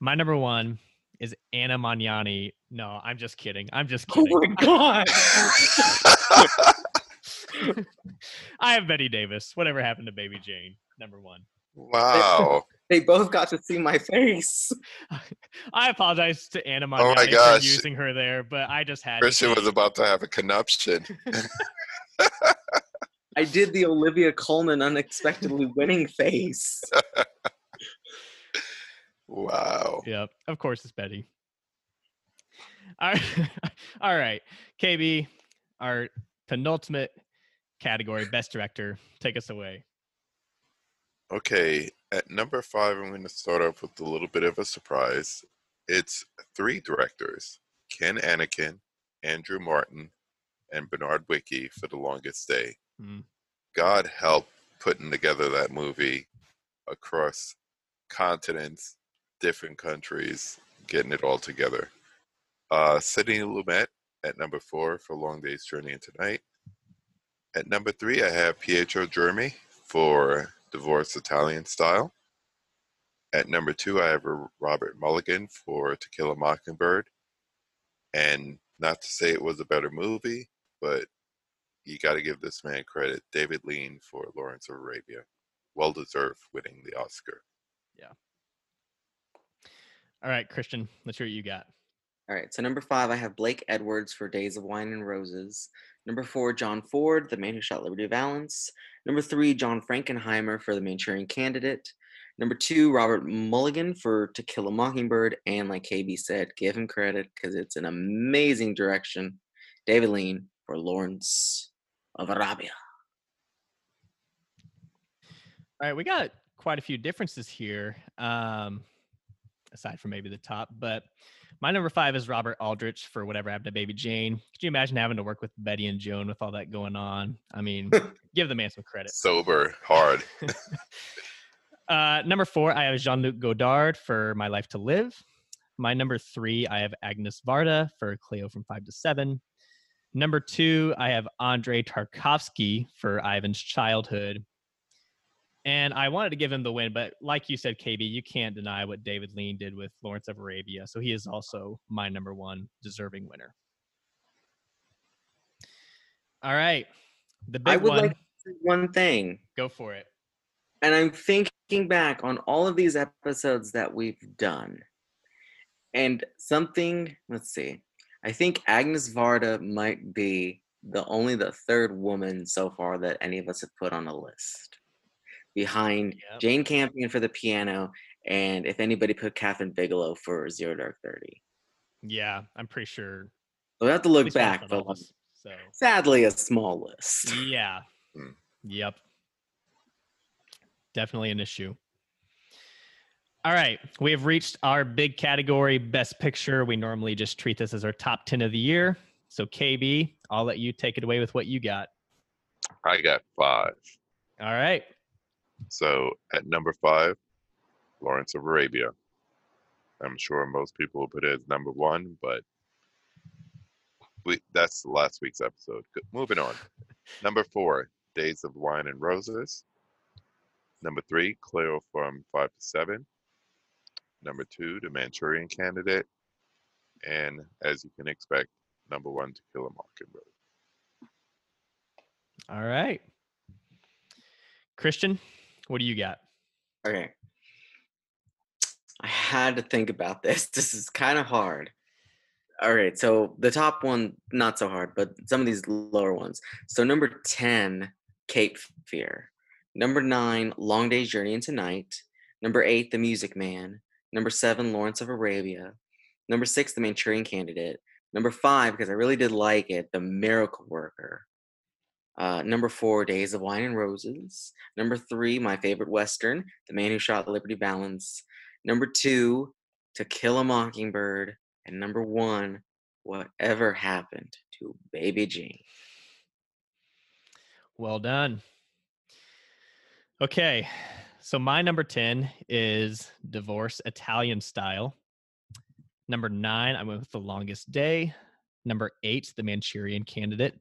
My number one is Anna Magnani. No, I'm just kidding. I'm just kidding. oh kidding. my god. I have Bette Davis. Whatever happened to Baby Jane? Number one. wow. They both got to see my face. I apologize to Anna Oh my gosh. for using her there, but I just had. to Christian was about to have a conniption. I did the Olivia Colman unexpectedly winning face. Wow. Yep, of course it's Bette. All right, all right, KB, our penultimate category, best director. Take us away. Okay, at number five, I'm going to start off with a little bit of a surprise. It's three directors Ken Annakin, Andrew Marton, and Bernard Wicki for The Longest Day. Mm. God help putting together that movie across continents, different countries, getting it all together. Uh, Sidney Lumet at number four for Long Day's Journey into Night. At number three, I have Pietro Germi for Divorce Italian Style. At number two, I have Robert Mulligan for To Kill a Mockingbird. And not to say it was a better movie, but you got to give this man credit. David Lean for Lawrence of Arabia. Well deserved winning the Oscar. Yeah. All right, Christian, let's hear what you got. All right, so number five, I have Blake Edwards for Days of Wine and Roses. Number four, John Ford, The Man Who Shot Liberty Valance. Number three, John Frankenheimer for The Manchurian Candidate. Number two, Robert Mulligan for To Kill a Mockingbird. And like KB said, give him credit because it's an amazing direction. David Lean for Lawrence of Arabia. All right, we got quite a few differences here, um, aside from maybe the top. But my number five is Robert Aldrich for Whatever Happened to Baby Jane. Could you imagine having to work with Bette and Joan with all that going on? I mean, give the man some credit. Sober, hard. Uh, number four, I have Jean Luc Godard for My Life to Live. My number three, I have Agnes Varda for Cleo from Five to Seven. Number two, I have Andrei Tarkovsky for Ivan's Childhood. And I wanted to give him the win, but like you said, KB, you can't deny what David Lean did with Lawrence of Arabia. So he is also my number one deserving winner. All right. The big I would one. like to say one thing. Go for it. and I'm thinking back on all of these episodes that we've done. And something, let's see. I think Agnes Varda might be the only the third woman so far that any of us have put on a list. Behind Yep. Jane Campion for the piano, and if anybody put Kathryn Bigelow for Zero Dark Thirty. Yeah, I'm pretty sure. So we have to look back, but those, So sadly a small list. Yeah. Mm. Yep. definitely an issue. All right, we have reached our big category, Best Picture. We normally just treat this as our top 10 of the year. So, KB, I'll let you take it away with what you got. I got five. All right. So at number five, Lawrence of Arabia. I'm sure most people will put it as number one, but we, that's last week's episode. Good. Moving on. number four, Days of Wine and Roses. Number three, Cleo from five to seven. Number two, The Manchurian Candidate. And as you can expect, number one, To Kill a Mockingbird. All right. Christian, what do you got? Okay. I had to think about this. This is kind of hard. All right, so the top one not so hard, but some of these lower ones. So number 10, Cape Fear. Number 9, Long Day's Journey into Night. Number 8, The Music Man. Number 7, Lawrence of Arabia. Number 6, The Manchurian Candidate. Number 5, because I really did like it, The Miracle Worker. Uh, number four, Days of Wine and Roses. Number three, my favorite Western, The Man Who Shot Liberty Valance. Number two, To Kill a Mockingbird. And number one, Whatever Happened to Baby Jane. Well done. Okay, so my number 10 is Divorce Italian Style. Number nine, I went with The Longest Day. Number eight, The Manchurian Candidate.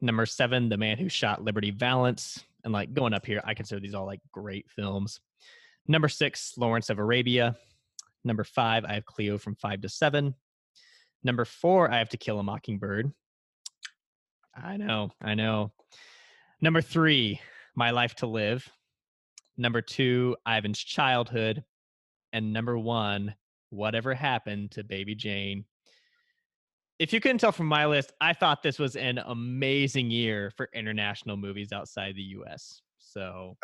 Number seven, The Man Who Shot Liberty Valance. And like going up here, I consider these all like great films. Number six, Lawrence of Arabia. Number five, I have Cleo from five to seven. Number four, I have To Kill a Mockingbird. I know, I know. Number three, My Life to Live. Number two, Ivan's Childhood. And number one, Whatever Happened to Baby Jane if you couldn't tell from my list, I thought this was an amazing year for international movies outside the US. So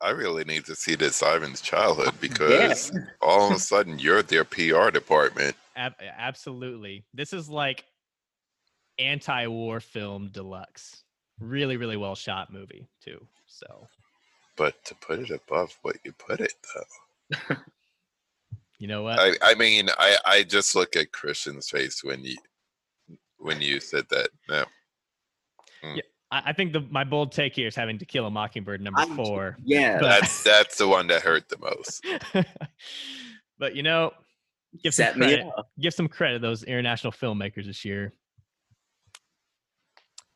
I really need to see this Ivan's childhood because yeah. all of a sudden you're their PR department. Ab- absolutely. This is like anti-war film deluxe. Really, really well shot movie too. So But to put it above what you put it though. you know what? I, I mean, I, I just look at Christian's face when you when you said that. No. Mm. Yeah. I think the my bold take here is having to kill a mockingbird number I'm, four. Yeah, but, that's that's the one that hurt the most. but you know, give some credit. Give some credit those international filmmakers this year.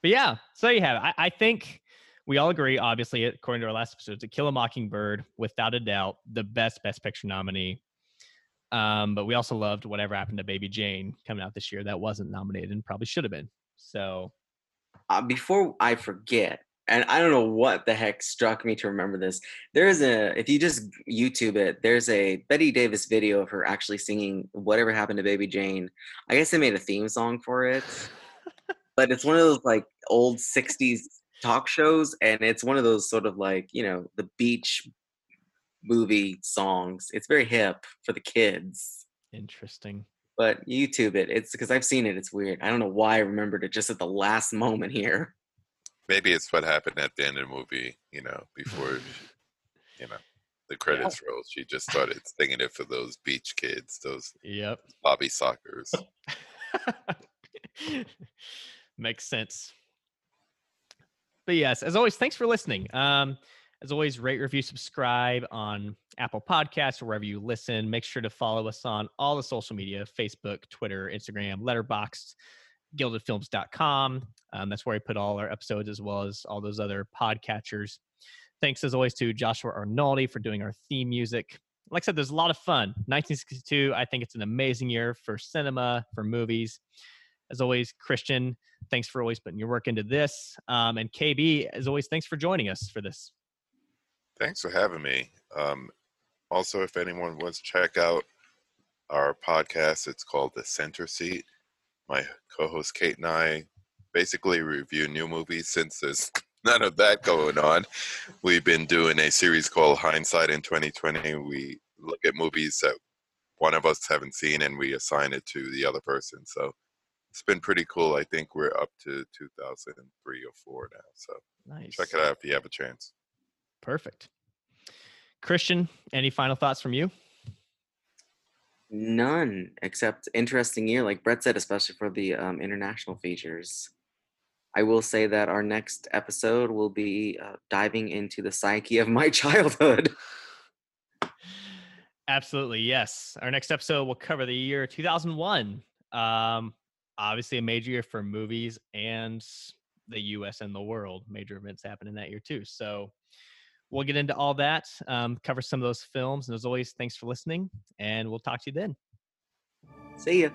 But yeah, so you have it. I, I think we all agree, obviously, according to our last episode, to Kill a Mockingbird, without a doubt, the best Best Picture nominee. Um, but we also loved whatever happened to Baby Jane coming out this year that wasn't nominated and probably should have been. So, uh, before I forget, and I don't know what the heck struck me to remember this. There's a if you just YouTube it, there's a Bette Davis video of her actually singing "Whatever Happened to Baby Jane." I guess they made a theme song for it, but it's one of those like old '60s talk shows, and it's one of those sort of like you know the beach movie songs. It's very hip for the kids. Interesting. But YouTube it. It's because I've seen it. It's weird. I don't know why I remembered it just at the last moment here. Maybe it's what happened at the end of the movie, you know, before, you know, the credits yeah. rolled. She just started singing it for those beach kids, those yep. Bobby Soxers. Makes sense. But yes, as always, thanks for listening. Um, as always, rate, review, subscribe on Apple Podcasts or wherever you listen. Make sure to follow us on all the social media Facebook, Twitter, Instagram, Letterboxd, gildedfilms.com. Um, that's where I put all our episodes as well as all those other podcatchers. Thanks as always to Joshua Arnoldi for doing our theme music. Like I said, there's a lot of fun. 1962, I think it's an amazing year for cinema, for movies. As always, Christian, thanks for always putting your work into this. Um, and KB, as always, thanks for joining us for this. Thanks for having me. Um, also, if anyone wants to check out our podcast, it's called The Center Seat. My co host Kate and I basically review new movies since there's none of that going on. We've been doing a series called Hindsight in 2020. We look at movies that one of us haven't seen and we assign it to the other person. So it's been pretty cool. I think we're up to 2003 or 4 now. So nice. check it out if you have a chance. Perfect. Christian, any final thoughts from you? None, except interesting year, like Brett said, especially for the um, international features. I will say that our next episode will be uh, diving into the psyche of my childhood. Absolutely, yes. Our next episode will cover the year 2001. Um, obviously, a major year for movies and the U.S. and the world. Major events happen in that year too. So we'll get into all that, um, cover some of those films. And as always, thanks for listening, and we'll talk to you then. See ya.